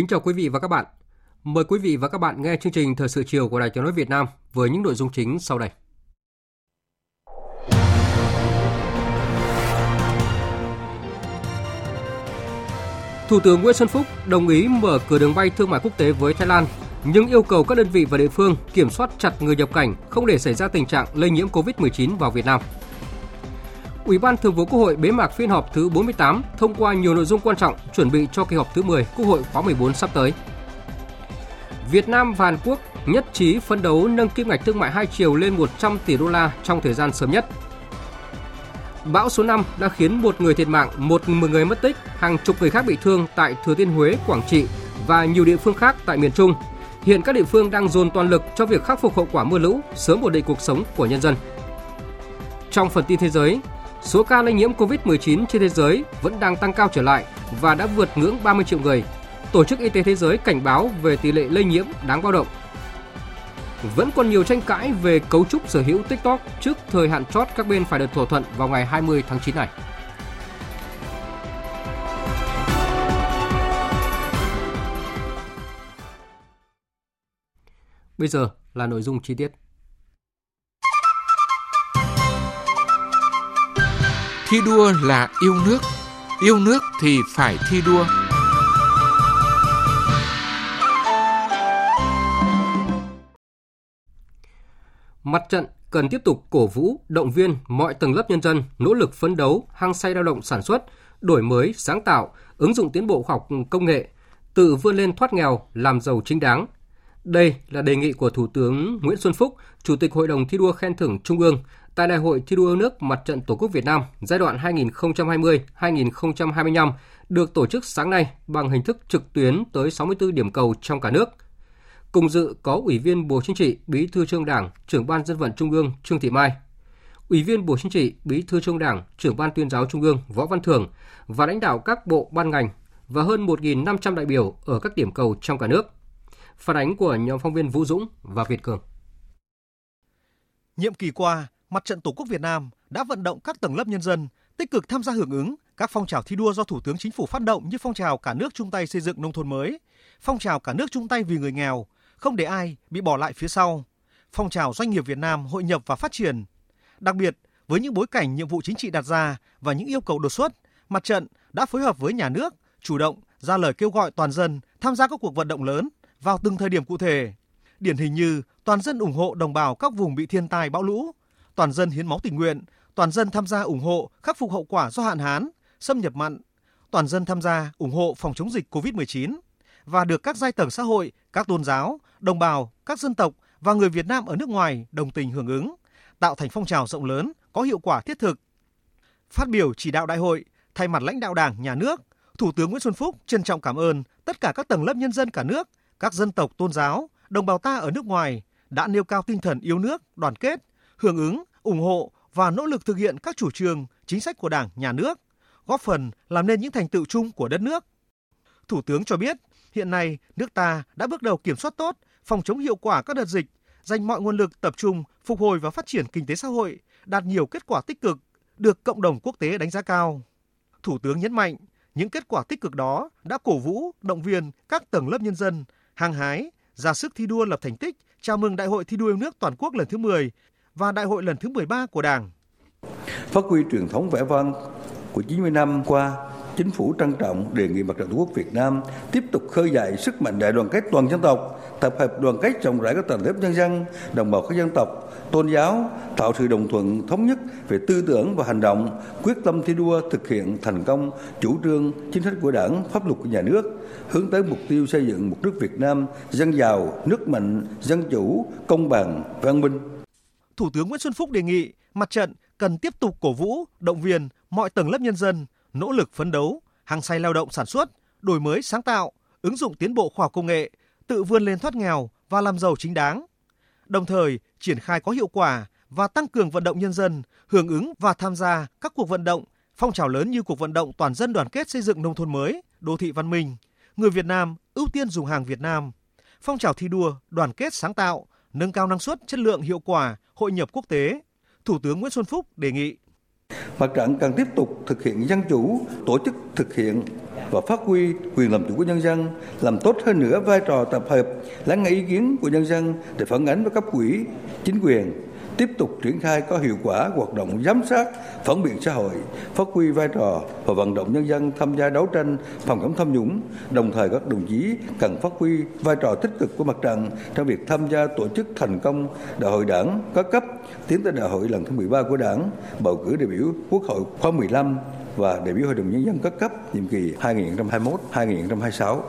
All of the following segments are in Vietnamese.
Kính chào quý vị và các bạn. Mời quý vị và các bạn nghe chương trình Thời sự chiều của Đài Tiếng nói Việt Nam với những nội dung chính sau đây. Thủ tướng Nguyễn Xuân Phúc đồng ý mở cửa đường bay thương mại quốc tế với Thái Lan, nhưng yêu cầu các đơn vị và địa phương kiểm soát chặt người nhập cảnh, không để xảy ra tình trạng lây nhiễm COVID-19 vào Việt Nam. Ủy ban Thường vụ Quốc hội bế mạc phiên họp thứ 48 thông qua nhiều nội dung quan trọng chuẩn bị cho kỳ họp thứ 10 Quốc hội khóa 14 sắp tới. Việt Nam và Hàn Quốc nhất trí phấn đấu nâng kim ngạch thương mại hai chiều lên 100 tỷ đô la trong thời gian sớm nhất. Bão số 5 đã khiến một người thiệt mạng, một người mất tích, hàng chục người khác bị thương tại Thừa Thiên Huế, Quảng Trị và nhiều địa phương khác tại miền Trung. Hiện các địa phương đang dồn toàn lực cho việc khắc phục hậu quả mưa lũ, sớm ổn định cuộc sống của nhân dân. Trong phần tin thế giới, số ca lây nhiễm COVID-19 trên thế giới vẫn đang tăng cao trở lại và đã vượt ngưỡng 30 triệu người. Tổ chức Y tế Thế giới cảnh báo về tỷ lệ lây nhiễm đáng báo động. Vẫn còn nhiều tranh cãi về cấu trúc sở hữu TikTok trước thời hạn chót các bên phải được thỏa thuận vào ngày 20 tháng 9 này. Bây giờ là nội dung chi tiết. Thi đua là yêu nước, yêu nước thì phải thi đua. Mặt trận cần tiếp tục cổ vũ, động viên mọi tầng lớp nhân dân nỗ lực phấn đấu, hăng say lao động sản xuất, đổi mới, sáng tạo, ứng dụng tiến bộ khoa học công nghệ, tự vươn lên thoát nghèo, làm giàu chính đáng. Đây là đề nghị của Thủ tướng Nguyễn Xuân Phúc, Chủ tịch Hội đồng thi đua khen thưởng Trung ương tại Đại hội thi đua yêu nước Mặt trận Tổ quốc Việt Nam giai đoạn 2020-2025 được tổ chức sáng nay bằng hình thức trực tuyến tới 64 điểm cầu trong cả nước. Cùng dự có Ủy viên Bộ Chính trị, Bí thư Trung Đảng, Trưởng ban Dân vận Trung ương Trương Thị Mai, Ủy viên Bộ Chính trị, Bí thư Trung Đảng, Trưởng ban Tuyên giáo Trung ương Võ Văn Thưởng và lãnh đạo các bộ ban ngành và hơn 1.500 đại biểu ở các điểm cầu trong cả nước. Phản ánh của nhóm phóng viên Vũ Dũng và Việt Cường. Nhiệm kỳ qua, Mặt trận Tổ quốc Việt Nam đã vận động các tầng lớp nhân dân tích cực tham gia hưởng ứng các phong trào thi đua do Thủ tướng Chính phủ phát động như phong trào cả nước chung tay xây dựng nông thôn mới, phong trào cả nước chung tay vì người nghèo, không để ai bị bỏ lại phía sau, phong trào doanh nghiệp Việt Nam hội nhập và phát triển. Đặc biệt, với những bối cảnh nhiệm vụ chính trị đặt ra và những yêu cầu đột xuất, mặt trận đã phối hợp với nhà nước chủ động ra lời kêu gọi toàn dân tham gia các cuộc vận động lớn vào từng thời điểm cụ thể. Điển hình như toàn dân ủng hộ đồng bào các vùng bị thiên tai bão lũ, toàn dân hiến máu tình nguyện, toàn dân tham gia ủng hộ khắc phục hậu quả do hạn hán, xâm nhập mặn, toàn dân tham gia ủng hộ phòng chống dịch COVID-19 và được các giai tầng xã hội, các tôn giáo, đồng bào, các dân tộc và người Việt Nam ở nước ngoài đồng tình hưởng ứng, tạo thành phong trào rộng lớn, có hiệu quả thiết thực. Phát biểu chỉ đạo đại hội, thay mặt lãnh đạo Đảng, Nhà nước, Thủ tướng Nguyễn Xuân Phúc trân trọng cảm ơn tất cả các tầng lớp nhân dân cả nước, các dân tộc tôn giáo, đồng bào ta ở nước ngoài đã nêu cao tinh thần yêu nước, đoàn kết, hưởng ứng, ủng hộ và nỗ lực thực hiện các chủ trương, chính sách của Đảng, Nhà nước, góp phần làm nên những thành tựu chung của đất nước. Thủ tướng cho biết, hiện nay nước ta đã bước đầu kiểm soát tốt, phòng chống hiệu quả các đợt dịch, dành mọi nguồn lực tập trung phục hồi và phát triển kinh tế xã hội, đạt nhiều kết quả tích cực, được cộng đồng quốc tế đánh giá cao. Thủ tướng nhấn mạnh, những kết quả tích cực đó đã cổ vũ, động viên các tầng lớp nhân dân hăng hái, ra sức thi đua lập thành tích, chào mừng Đại hội thi đua yêu nước toàn quốc lần thứ 10 và Đại hội lần thứ 13 của Đảng. Phát huy truyền thống vẻ vang của 90 năm qua, Chính phủ trân trọng đề nghị Mặt trận Tổ quốc Việt Nam tiếp tục khơi dậy sức mạnh đại đoàn kết toàn dân tộc, tập hợp đoàn kết rộng rãi các tầng lớp nhân dân, đồng bào các dân tộc, tôn giáo, tạo sự đồng thuận thống nhất về tư tưởng và hành động, quyết tâm thi đua thực hiện thành công chủ trương, chính sách của Đảng, pháp luật của nhà nước, hướng tới mục tiêu xây dựng một nước Việt Nam dân giàu, nước mạnh, dân chủ, công bằng, văn minh. Thủ tướng Nguyễn Xuân Phúc đề nghị mặt trận cần tiếp tục cổ vũ, động viên mọi tầng lớp nhân dân nỗ lực phấn đấu, hăng say lao động sản xuất, đổi mới sáng tạo, ứng dụng tiến bộ khoa học công nghệ, tự vươn lên thoát nghèo và làm giàu chính đáng. Đồng thời, triển khai có hiệu quả và tăng cường vận động nhân dân hưởng ứng và tham gia các cuộc vận động, phong trào lớn như cuộc vận động toàn dân đoàn kết xây dựng nông thôn mới, đô thị văn minh, người Việt Nam ưu tiên dùng hàng Việt Nam, phong trào thi đua đoàn kết sáng tạo, nâng cao năng suất, chất lượng hiệu quả, hội nhập quốc tế. Thủ tướng Nguyễn Xuân Phúc đề nghị Mặt trận cần tiếp tục thực hiện dân chủ, tổ chức thực hiện và phát huy quyền làm chủ của nhân dân, làm tốt hơn nữa vai trò tập hợp, lắng nghe ý kiến của nhân dân để phản ánh với cấp quỹ, chính quyền, tiếp tục triển khai có hiệu quả hoạt động giám sát, phản biện xã hội, phát huy vai trò và vận động nhân dân tham gia đấu tranh phòng chống tham nhũng. Đồng thời các đồng chí cần phát huy vai trò tích cực của mặt trận trong việc tham gia tổ chức thành công đại hội đảng các cấp tiến tới đại hội lần thứ 13 của đảng, bầu cử đại biểu Quốc hội khóa 15 và đại biểu Hội đồng Nhân dân các cấp nhiệm kỳ 2021-2026.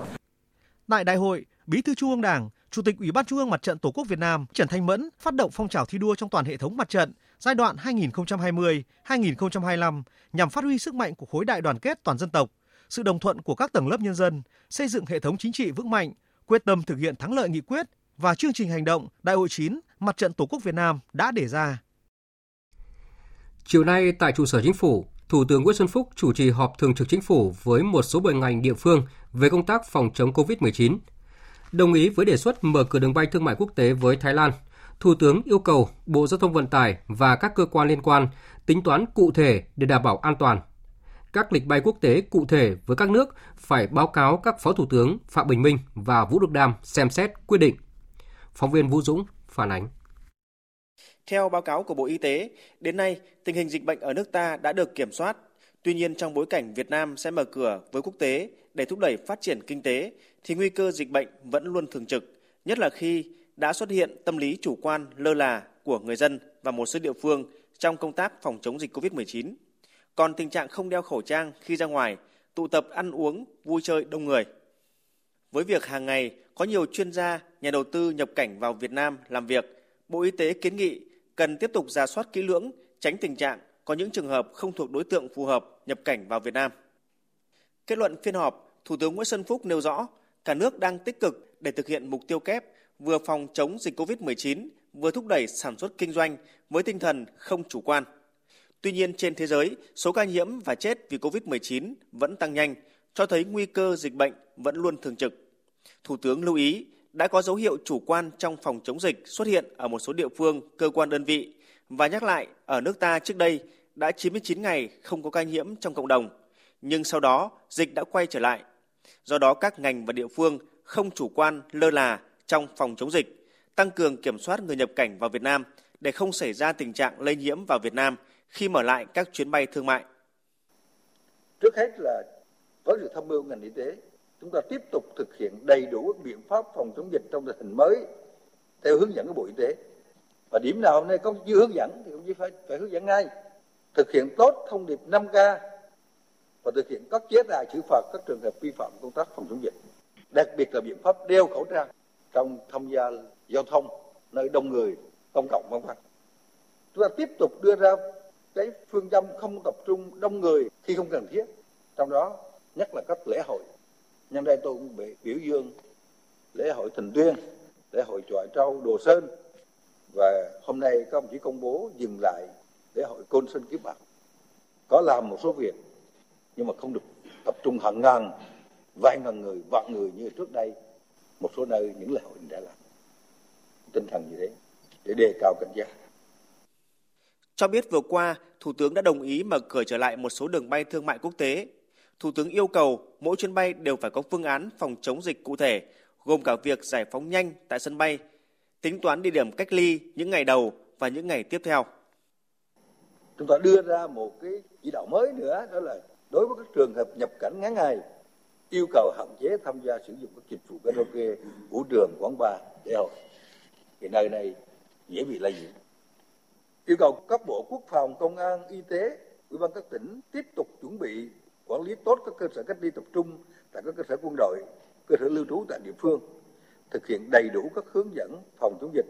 Tại đại hội, Bí thư Trung ương Đảng, Chủ tịch Ủy ban Trung ương Mặt trận Tổ quốc Việt Nam Trần Thanh Mẫn phát động phong trào thi đua trong toàn hệ thống mặt trận giai đoạn 2020-2025 nhằm phát huy sức mạnh của khối đại đoàn kết toàn dân tộc, sự đồng thuận của các tầng lớp nhân dân, xây dựng hệ thống chính trị vững mạnh, quyết tâm thực hiện thắng lợi nghị quyết và chương trình hành động Đại hội 9 Mặt trận Tổ quốc Việt Nam đã đề ra. Chiều nay tại trụ sở chính phủ, Thủ tướng Nguyễn Xuân Phúc chủ trì họp thường trực chính phủ với một số bộ ngành địa phương về công tác phòng chống COVID-19. Đồng ý với đề xuất mở cửa đường bay thương mại quốc tế với Thái Lan, Thủ tướng yêu cầu Bộ Giao thông Vận tải và các cơ quan liên quan tính toán cụ thể để đảm bảo an toàn. Các lịch bay quốc tế cụ thể với các nước phải báo cáo các Phó Thủ tướng Phạm Bình Minh và Vũ Đức Đam xem xét quyết định. Phóng viên Vũ Dũng phản ánh. Theo báo cáo của Bộ Y tế, đến nay tình hình dịch bệnh ở nước ta đã được kiểm soát. Tuy nhiên trong bối cảnh Việt Nam sẽ mở cửa với quốc tế để thúc đẩy phát triển kinh tế thì nguy cơ dịch bệnh vẫn luôn thường trực, nhất là khi đã xuất hiện tâm lý chủ quan lơ là của người dân và một số địa phương trong công tác phòng chống dịch COVID-19. Còn tình trạng không đeo khẩu trang khi ra ngoài, tụ tập ăn uống, vui chơi đông người. Với việc hàng ngày có nhiều chuyên gia, nhà đầu tư nhập cảnh vào Việt Nam làm việc, Bộ Y tế kiến nghị cần tiếp tục ra soát kỹ lưỡng, tránh tình trạng có những trường hợp không thuộc đối tượng phù hợp nhập cảnh vào Việt Nam. Kết luận phiên họp, Thủ tướng Nguyễn Xuân Phúc nêu rõ, cả nước đang tích cực để thực hiện mục tiêu kép vừa phòng chống dịch COVID-19, vừa thúc đẩy sản xuất kinh doanh với tinh thần không chủ quan. Tuy nhiên trên thế giới, số ca nhiễm và chết vì COVID-19 vẫn tăng nhanh, cho thấy nguy cơ dịch bệnh vẫn luôn thường trực. Thủ tướng lưu ý đã có dấu hiệu chủ quan trong phòng chống dịch xuất hiện ở một số địa phương, cơ quan đơn vị và nhắc lại ở nước ta trước đây đã 99 ngày không có ca nhiễm trong cộng đồng, nhưng sau đó dịch đã quay trở lại. Do đó các ngành và địa phương không chủ quan lơ là trong phòng chống dịch, tăng cường kiểm soát người nhập cảnh vào Việt Nam để không xảy ra tình trạng lây nhiễm vào Việt Nam khi mở lại các chuyến bay thương mại. Trước hết là có sự tham mưu ngành y tế chúng ta tiếp tục thực hiện đầy đủ các biện pháp phòng chống dịch trong tình hình mới theo hướng dẫn của Bộ Y tế. Và điểm nào hôm nay có chưa hướng dẫn thì cũng chỉ phải phải hướng dẫn ngay. Thực hiện tốt thông điệp 5K và thực hiện các chế tài xử phạt các trường hợp vi phạm công tác phòng chống dịch. Đặc biệt là biện pháp đeo khẩu trang trong tham gia giao thông nơi đông người công cộng vân vân. Chúng ta tiếp tục đưa ra cái phương châm không tập trung đông người khi không cần thiết. Trong đó nhất là các lễ hội nhân đây tôi cũng bị biểu dương lễ hội Thành Tuyên, lễ hội chọi trâu Đồ Sơn và hôm nay các ông chỉ công bố dừng lại lễ hội Côn Sơn Kiếp Bạc. Có làm một số việc nhưng mà không được tập trung hàng ngàn, vài ngàn người, vạn người như trước đây một số nơi những lễ hội đã làm. Tinh thần như thế để đề cao cảnh giác. Cho biết vừa qua, Thủ tướng đã đồng ý mở cửa trở lại một số đường bay thương mại quốc tế Thủ tướng yêu cầu mỗi chuyến bay đều phải có phương án phòng chống dịch cụ thể, gồm cả việc giải phóng nhanh tại sân bay, tính toán địa điểm cách ly những ngày đầu và những ngày tiếp theo. Chúng ta đưa ra một cái chỉ đạo mới nữa đó là đối với các trường hợp nhập cảnh ngắn ngày yêu cầu hạn chế tham gia sử dụng các dịch vụ karaoke, vũ trường, quán bar để hội Thì nơi này dễ bị lây nhiễm. Yêu cầu các bộ quốc phòng, công an, y tế, ủy ban các tỉnh tiếp tục chuẩn bị quản lý tốt các cơ sở cách ly tập trung tại các cơ sở quân đội, cơ sở lưu trú tại địa phương, thực hiện đầy đủ các hướng dẫn phòng chống dịch,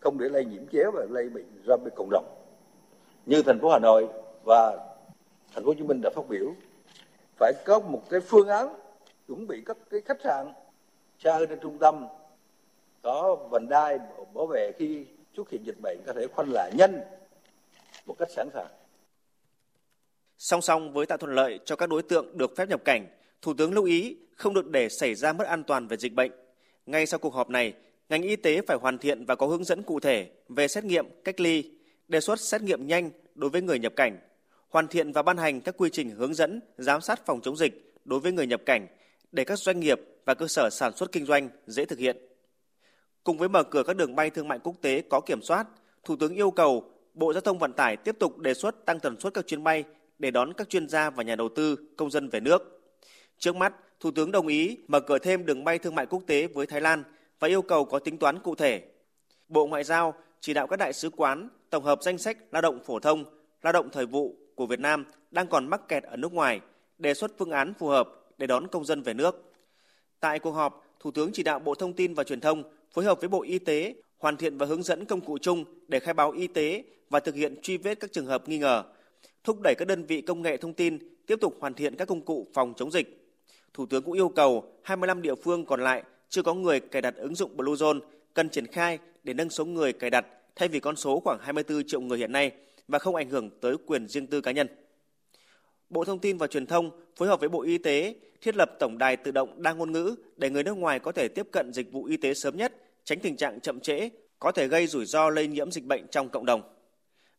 không để lây nhiễm chéo và lây bệnh ra bên cộng đồng. Như thành phố Hà Nội và thành phố Hồ Chí Minh đã phát biểu, phải có một cái phương án chuẩn bị các cái khách sạn xa hơn trên trung tâm có vành đai bảo vệ khi xuất hiện dịch bệnh có thể khoanh lại nhanh một cách sẵn sàng. Song song với tạo thuận lợi cho các đối tượng được phép nhập cảnh, Thủ tướng lưu ý không được để xảy ra mất an toàn về dịch bệnh. Ngay sau cuộc họp này, ngành y tế phải hoàn thiện và có hướng dẫn cụ thể về xét nghiệm, cách ly, đề xuất xét nghiệm nhanh đối với người nhập cảnh, hoàn thiện và ban hành các quy trình hướng dẫn giám sát phòng chống dịch đối với người nhập cảnh để các doanh nghiệp và cơ sở sản xuất kinh doanh dễ thực hiện. Cùng với mở cửa các đường bay thương mại quốc tế có kiểm soát, Thủ tướng yêu cầu Bộ Giao thông Vận tải tiếp tục đề xuất tăng tần suất các chuyến bay để đón các chuyên gia và nhà đầu tư, công dân về nước. Trước mắt, Thủ tướng đồng ý mở cửa thêm đường bay thương mại quốc tế với Thái Lan và yêu cầu có tính toán cụ thể. Bộ Ngoại giao chỉ đạo các đại sứ quán tổng hợp danh sách lao động phổ thông, lao động thời vụ của Việt Nam đang còn mắc kẹt ở nước ngoài, đề xuất phương án phù hợp để đón công dân về nước. Tại cuộc họp, Thủ tướng chỉ đạo Bộ Thông tin và Truyền thông phối hợp với Bộ Y tế hoàn thiện và hướng dẫn công cụ chung để khai báo y tế và thực hiện truy vết các trường hợp nghi ngờ, thúc đẩy các đơn vị công nghệ thông tin tiếp tục hoàn thiện các công cụ phòng chống dịch. Thủ tướng cũng yêu cầu 25 địa phương còn lại chưa có người cài đặt ứng dụng Bluezone cần triển khai để nâng số người cài đặt thay vì con số khoảng 24 triệu người hiện nay và không ảnh hưởng tới quyền riêng tư cá nhân. Bộ Thông tin và Truyền thông phối hợp với Bộ Y tế thiết lập tổng đài tự động đa ngôn ngữ để người nước ngoài có thể tiếp cận dịch vụ y tế sớm nhất, tránh tình trạng chậm trễ có thể gây rủi ro lây nhiễm dịch bệnh trong cộng đồng.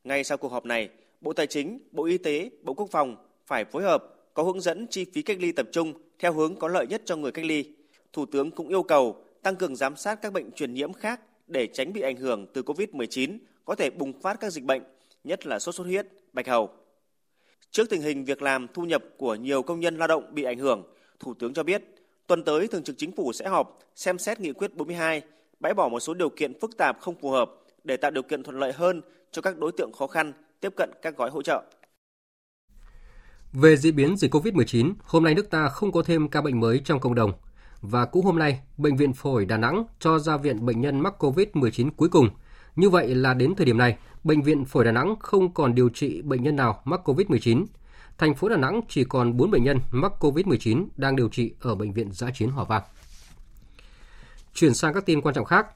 Ngay sau cuộc họp này, Bộ Tài chính, Bộ Y tế, Bộ Quốc phòng phải phối hợp có hướng dẫn chi phí cách ly tập trung theo hướng có lợi nhất cho người cách ly. Thủ tướng cũng yêu cầu tăng cường giám sát các bệnh truyền nhiễm khác để tránh bị ảnh hưởng từ COVID-19 có thể bùng phát các dịch bệnh, nhất là sốt xuất huyết, bạch hầu. Trước tình hình việc làm thu nhập của nhiều công nhân lao động bị ảnh hưởng, Thủ tướng cho biết tuần tới Thường trực Chính phủ sẽ họp xem xét nghị quyết 42, bãi bỏ một số điều kiện phức tạp không phù hợp để tạo điều kiện thuận lợi hơn cho các đối tượng khó khăn tiếp cận các gói hỗ trợ. Về diễn biến dịch COVID-19, hôm nay nước ta không có thêm ca bệnh mới trong cộng đồng. Và cũng hôm nay, Bệnh viện Phổi Đà Nẵng cho ra viện bệnh nhân mắc COVID-19 cuối cùng. Như vậy là đến thời điểm này, Bệnh viện Phổi Đà Nẵng không còn điều trị bệnh nhân nào mắc COVID-19. Thành phố Đà Nẵng chỉ còn 4 bệnh nhân mắc COVID-19 đang điều trị ở Bệnh viện Giã chiến Hòa Vang. Chuyển sang các tin quan trọng khác.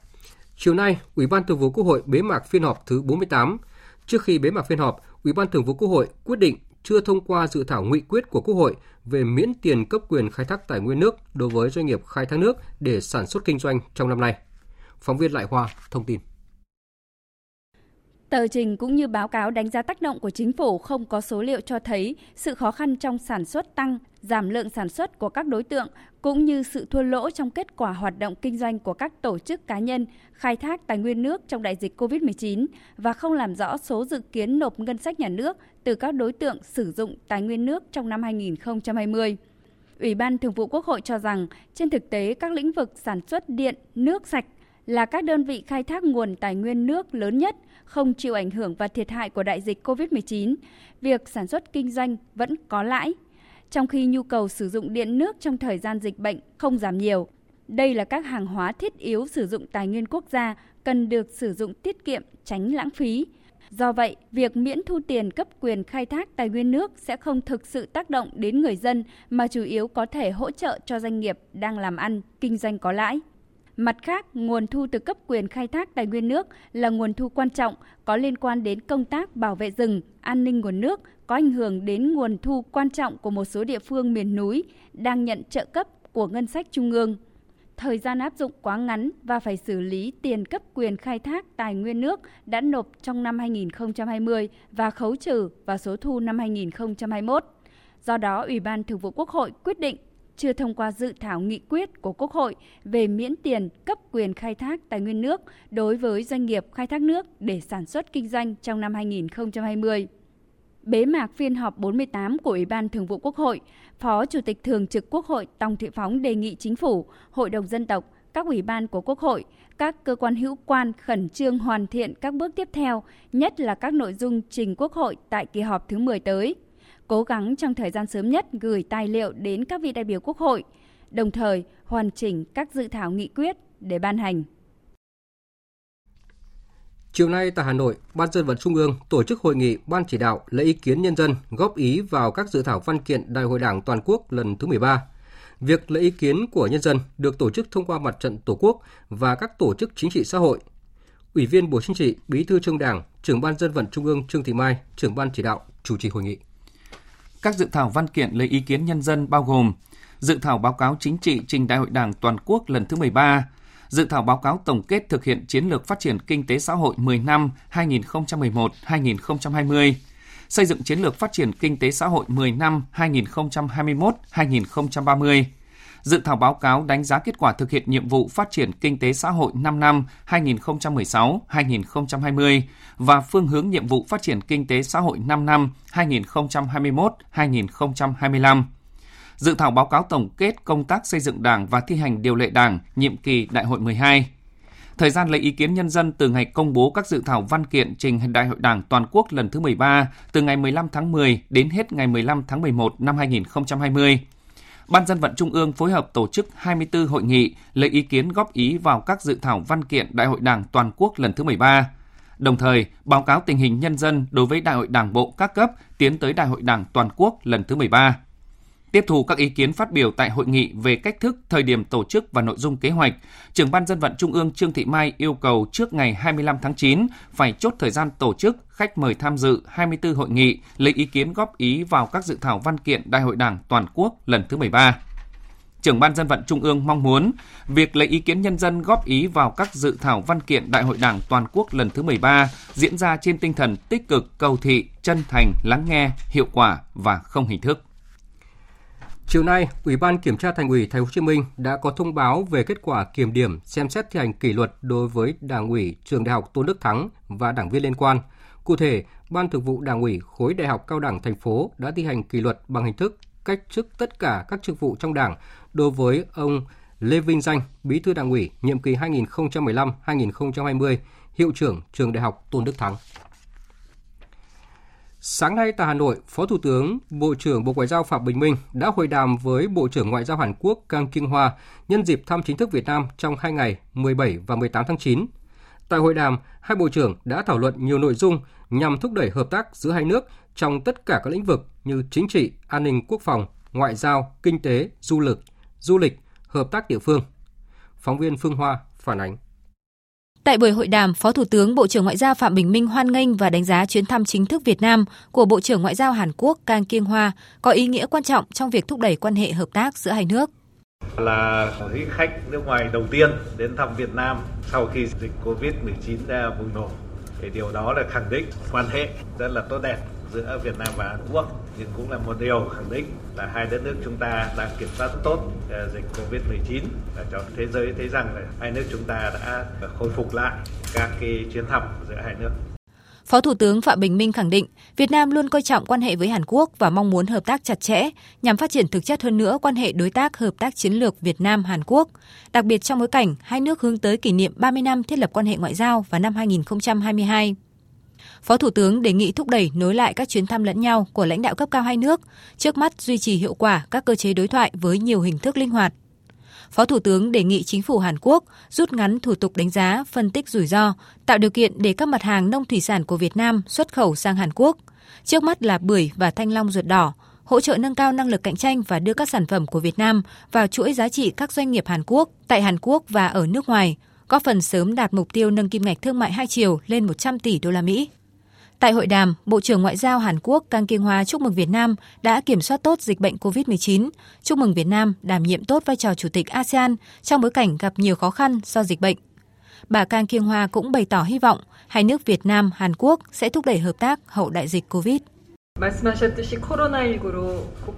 Chiều nay, Ủy ban Thường vụ Quốc hội bế mạc phiên họp thứ 48. Trước khi bế mạc phiên họp, Ủy ban Thường vụ Quốc hội quyết định chưa thông qua dự thảo nghị quyết của Quốc hội về miễn tiền cấp quyền khai thác tài nguyên nước đối với doanh nghiệp khai thác nước để sản xuất kinh doanh trong năm nay. Phóng viên Lại Hoa thông tin. Tờ trình cũng như báo cáo đánh giá tác động của chính phủ không có số liệu cho thấy sự khó khăn trong sản xuất tăng, giảm lượng sản xuất của các đối tượng cũng như sự thua lỗ trong kết quả hoạt động kinh doanh của các tổ chức cá nhân khai thác tài nguyên nước trong đại dịch COVID-19 và không làm rõ số dự kiến nộp ngân sách nhà nước từ các đối tượng sử dụng tài nguyên nước trong năm 2020. Ủy ban Thường vụ Quốc hội cho rằng trên thực tế các lĩnh vực sản xuất điện, nước sạch là các đơn vị khai thác nguồn tài nguyên nước lớn nhất, không chịu ảnh hưởng và thiệt hại của đại dịch COVID-19. Việc sản xuất kinh doanh vẫn có lãi, trong khi nhu cầu sử dụng điện nước trong thời gian dịch bệnh không giảm nhiều. Đây là các hàng hóa thiết yếu sử dụng tài nguyên quốc gia cần được sử dụng tiết kiệm, tránh lãng phí. Do vậy, việc miễn thu tiền cấp quyền khai thác tài nguyên nước sẽ không thực sự tác động đến người dân mà chủ yếu có thể hỗ trợ cho doanh nghiệp đang làm ăn, kinh doanh có lãi. Mặt khác, nguồn thu từ cấp quyền khai thác tài nguyên nước là nguồn thu quan trọng có liên quan đến công tác bảo vệ rừng, an ninh nguồn nước, có ảnh hưởng đến nguồn thu quan trọng của một số địa phương miền núi đang nhận trợ cấp của ngân sách trung ương. Thời gian áp dụng quá ngắn và phải xử lý tiền cấp quyền khai thác tài nguyên nước đã nộp trong năm 2020 và khấu trừ vào số thu năm 2021. Do đó, Ủy ban Thường vụ Quốc hội quyết định chưa thông qua dự thảo nghị quyết của Quốc hội về miễn tiền cấp quyền khai thác tài nguyên nước đối với doanh nghiệp khai thác nước để sản xuất kinh doanh trong năm 2020. Bế mạc phiên họp 48 của Ủy ban Thường vụ Quốc hội, Phó Chủ tịch Thường trực Quốc hội Tòng Thị Phóng đề nghị Chính phủ, Hội đồng Dân tộc, các ủy ban của Quốc hội, các cơ quan hữu quan khẩn trương hoàn thiện các bước tiếp theo, nhất là các nội dung trình Quốc hội tại kỳ họp thứ 10 tới. Cố gắng trong thời gian sớm nhất gửi tài liệu đến các vị đại biểu Quốc hội, đồng thời hoàn chỉnh các dự thảo nghị quyết để ban hành. Chiều nay tại Hà Nội, Ban dân vận Trung ương tổ chức hội nghị Ban chỉ đạo lấy ý kiến nhân dân góp ý vào các dự thảo văn kiện Đại hội Đảng toàn quốc lần thứ 13. Việc lấy ý kiến của nhân dân được tổ chức thông qua mặt trận Tổ quốc và các tổ chức chính trị xã hội. Ủy viên Bộ Chính trị, Bí thư Trung Đảng, trưởng Ban dân vận Trung ương Trương Thị Mai, trưởng Ban chỉ đạo chủ trì hội nghị. Các dự thảo văn kiện lấy ý kiến nhân dân bao gồm dự thảo báo cáo chính trị trình Đại hội Đảng toàn quốc lần thứ 13, dự thảo báo cáo tổng kết thực hiện chiến lược phát triển kinh tế xã hội 10 năm 2011-2020, xây dựng chiến lược phát triển kinh tế xã hội 10 năm 2021-2030, dự thảo báo cáo đánh giá kết quả thực hiện nhiệm vụ phát triển kinh tế xã hội 5 năm 2016-2020 và phương hướng nhiệm vụ phát triển kinh tế xã hội 5 năm 2021-2025 dự thảo báo cáo tổng kết công tác xây dựng Đảng và thi hành điều lệ Đảng nhiệm kỳ Đại hội 12. Thời gian lấy ý kiến nhân dân từ ngày công bố các dự thảo văn kiện trình Đại hội Đảng toàn quốc lần thứ 13 từ ngày 15 tháng 10 đến hết ngày 15 tháng 11 năm 2020. Ban dân vận Trung ương phối hợp tổ chức 24 hội nghị lấy ý kiến góp ý vào các dự thảo văn kiện Đại hội Đảng toàn quốc lần thứ 13. Đồng thời, báo cáo tình hình nhân dân đối với Đại hội Đảng bộ các cấp tiến tới Đại hội Đảng toàn quốc lần thứ 13. Tiếp thu các ý kiến phát biểu tại hội nghị về cách thức, thời điểm tổ chức và nội dung kế hoạch, trưởng ban dân vận Trung ương Trương Thị Mai yêu cầu trước ngày 25 tháng 9 phải chốt thời gian tổ chức, khách mời tham dự 24 hội nghị, lấy ý kiến góp ý vào các dự thảo văn kiện Đại hội Đảng toàn quốc lần thứ 13 trưởng ban dân vận Trung ương mong muốn việc lấy ý kiến nhân dân góp ý vào các dự thảo văn kiện Đại hội Đảng toàn quốc lần thứ 13 diễn ra trên tinh thần tích cực, cầu thị, chân thành, lắng nghe, hiệu quả và không hình thức. Chiều nay, Ủy ban Kiểm tra Thành ủy Thành phố Hồ Chí Minh đã có thông báo về kết quả kiểm điểm xem xét thi hành kỷ luật đối với Đảng ủy Trường Đại học Tôn Đức Thắng và đảng viên liên quan. Cụ thể, Ban Thường vụ Đảng ủy Khối Đại học Cao đẳng thành phố đã thi hành kỷ luật bằng hình thức cách chức tất cả các chức vụ trong Đảng đối với ông Lê Vinh Danh, Bí thư Đảng ủy nhiệm kỳ 2015-2020, hiệu trưởng Trường Đại học Tôn Đức Thắng. Sáng nay tại Hà Nội, Phó Thủ tướng, Bộ trưởng Bộ Ngoại giao Phạm Bình Minh đã hội đàm với Bộ trưởng Ngoại giao Hàn Quốc Kang Kyung Hoa nhân dịp thăm chính thức Việt Nam trong hai ngày 17 và 18 tháng 9. Tại hội đàm, hai bộ trưởng đã thảo luận nhiều nội dung nhằm thúc đẩy hợp tác giữa hai nước trong tất cả các lĩnh vực như chính trị, an ninh quốc phòng, ngoại giao, kinh tế, du lịch, du lịch, hợp tác địa phương. Phóng viên Phương Hoa phản ánh. Tại buổi hội đàm, Phó Thủ tướng Bộ trưởng Ngoại giao Phạm Bình Minh hoan nghênh và đánh giá chuyến thăm chính thức Việt Nam của Bộ trưởng Ngoại giao Hàn Quốc Kang Kyung Hoa có ý nghĩa quan trọng trong việc thúc đẩy quan hệ hợp tác giữa hai nước. Là vị khách nước ngoài đầu tiên đến thăm Việt Nam sau khi dịch Covid-19 đã bùng nổ. Thì điều đó là khẳng định quan hệ rất là tốt đẹp giữa Việt Nam và Hàn Quốc nhưng cũng là một điều khẳng định là hai đất nước chúng ta đang kiểm soát tốt ờ, dịch Covid-19 và cho thế giới thấy rằng là hai nước chúng ta đã khôi phục lại các cái chuyến thăm giữa hai nước. Phó Thủ tướng Phạm Bình Minh khẳng định, Việt Nam luôn coi trọng quan hệ với Hàn Quốc và mong muốn hợp tác chặt chẽ nhằm phát triển thực chất hơn nữa quan hệ đối tác hợp tác chiến lược Việt Nam Hàn Quốc, đặc biệt trong bối cảnh hai nước hướng tới kỷ niệm 30 năm thiết lập quan hệ ngoại giao vào năm 2022. Phó Thủ tướng đề nghị thúc đẩy nối lại các chuyến thăm lẫn nhau của lãnh đạo cấp cao hai nước, trước mắt duy trì hiệu quả các cơ chế đối thoại với nhiều hình thức linh hoạt. Phó Thủ tướng đề nghị chính phủ Hàn Quốc rút ngắn thủ tục đánh giá, phân tích rủi ro, tạo điều kiện để các mặt hàng nông thủy sản của Việt Nam xuất khẩu sang Hàn Quốc. Trước mắt là bưởi và thanh long ruột đỏ, hỗ trợ nâng cao năng lực cạnh tranh và đưa các sản phẩm của Việt Nam vào chuỗi giá trị các doanh nghiệp Hàn Quốc tại Hàn Quốc và ở nước ngoài, góp phần sớm đạt mục tiêu nâng kim ngạch thương mại hai chiều lên 100 tỷ đô la Mỹ. Tại hội đàm, Bộ trưởng Ngoại giao Hàn Quốc Kang Kyung Hoa chúc mừng Việt Nam đã kiểm soát tốt dịch bệnh COVID-19, chúc mừng Việt Nam đảm nhiệm tốt vai trò chủ tịch ASEAN trong bối cảnh gặp nhiều khó khăn do dịch bệnh. Bà Kang Kyung Hoa cũng bày tỏ hy vọng hai nước Việt Nam, Hàn Quốc sẽ thúc đẩy hợp tác hậu đại dịch COVID.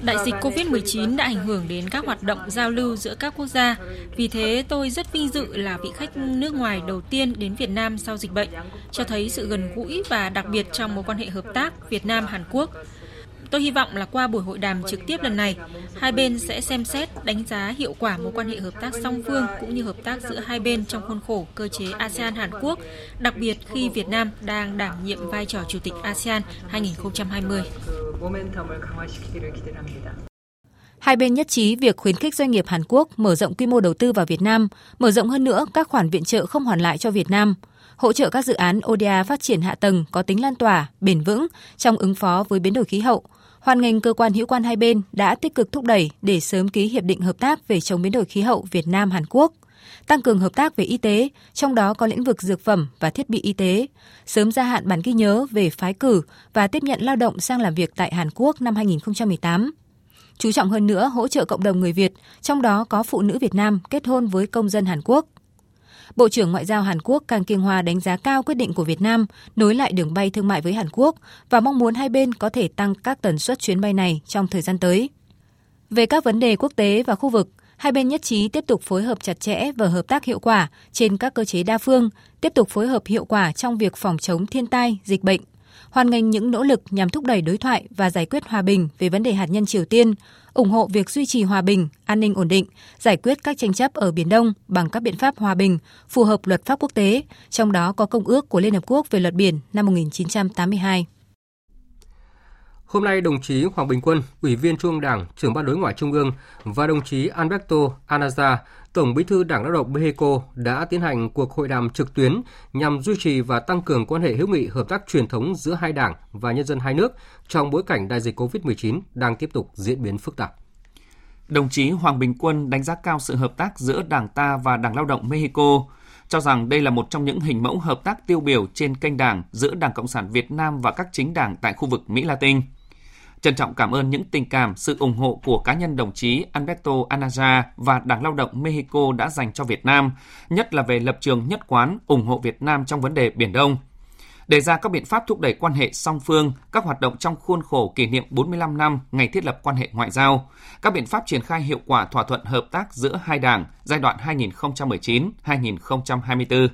Đại dịch COVID-19 đã ảnh hưởng đến các hoạt động giao lưu giữa các quốc gia. Vì thế, tôi rất vinh dự là vị khách nước ngoài đầu tiên đến Việt Nam sau dịch bệnh, cho thấy sự gần gũi và đặc biệt trong mối quan hệ hợp tác Việt Nam-Hàn Quốc. Tôi hy vọng là qua buổi hội đàm trực tiếp lần này, hai bên sẽ xem xét đánh giá hiệu quả mối quan hệ hợp tác song phương cũng như hợp tác giữa hai bên trong khuôn khổ cơ chế ASEAN Hàn Quốc, đặc biệt khi Việt Nam đang đảm nhiệm vai trò chủ tịch ASEAN 2020. Hai bên nhất trí việc khuyến khích doanh nghiệp Hàn Quốc mở rộng quy mô đầu tư vào Việt Nam, mở rộng hơn nữa các khoản viện trợ không hoàn lại cho Việt Nam, hỗ trợ các dự án ODA phát triển hạ tầng có tính lan tỏa, bền vững trong ứng phó với biến đổi khí hậu, hoan nghênh cơ quan hữu quan hai bên đã tích cực thúc đẩy để sớm ký hiệp định hợp tác về chống biến đổi khí hậu Việt Nam Hàn Quốc, tăng cường hợp tác về y tế, trong đó có lĩnh vực dược phẩm và thiết bị y tế, sớm gia hạn bản ghi nhớ về phái cử và tiếp nhận lao động sang làm việc tại Hàn Quốc năm 2018. Chú trọng hơn nữa hỗ trợ cộng đồng người Việt, trong đó có phụ nữ Việt Nam kết hôn với công dân Hàn Quốc. Bộ trưởng Ngoại giao Hàn Quốc Kang Kyung Hoa đánh giá cao quyết định của Việt Nam nối lại đường bay thương mại với Hàn Quốc và mong muốn hai bên có thể tăng các tần suất chuyến bay này trong thời gian tới. Về các vấn đề quốc tế và khu vực, hai bên nhất trí tiếp tục phối hợp chặt chẽ và hợp tác hiệu quả trên các cơ chế đa phương, tiếp tục phối hợp hiệu quả trong việc phòng chống thiên tai, dịch bệnh, hoan nghênh những nỗ lực nhằm thúc đẩy đối thoại và giải quyết hòa bình về vấn đề hạt nhân Triều Tiên, ủng hộ việc duy trì hòa bình, an ninh ổn định, giải quyết các tranh chấp ở Biển Đông bằng các biện pháp hòa bình, phù hợp luật pháp quốc tế, trong đó có Công ước của Liên Hợp Quốc về luật biển năm 1982. Hôm nay, đồng chí Hoàng Bình Quân, Ủy viên Trung ương Đảng, trưởng ban đối ngoại Trung ương và đồng chí Alberto Anaza, Tổng Bí thư Đảng Lao động Mexico đã tiến hành cuộc hội đàm trực tuyến nhằm duy trì và tăng cường quan hệ hữu nghị hợp tác truyền thống giữa hai đảng và nhân dân hai nước trong bối cảnh đại dịch COVID-19 đang tiếp tục diễn biến phức tạp. Đồng chí Hoàng Bình Quân đánh giá cao sự hợp tác giữa Đảng ta và Đảng Lao động Mexico, cho rằng đây là một trong những hình mẫu hợp tác tiêu biểu trên kênh đảng giữa Đảng Cộng sản Việt Nam và các chính đảng tại khu vực Mỹ Latin – Trân trọng cảm ơn những tình cảm, sự ủng hộ của cá nhân đồng chí Alberto Anaja và Đảng Lao động Mexico đã dành cho Việt Nam, nhất là về lập trường nhất quán ủng hộ Việt Nam trong vấn đề Biển Đông. Đề ra các biện pháp thúc đẩy quan hệ song phương, các hoạt động trong khuôn khổ kỷ niệm 45 năm ngày thiết lập quan hệ ngoại giao, các biện pháp triển khai hiệu quả thỏa thuận hợp tác giữa hai đảng giai đoạn 2019-2024.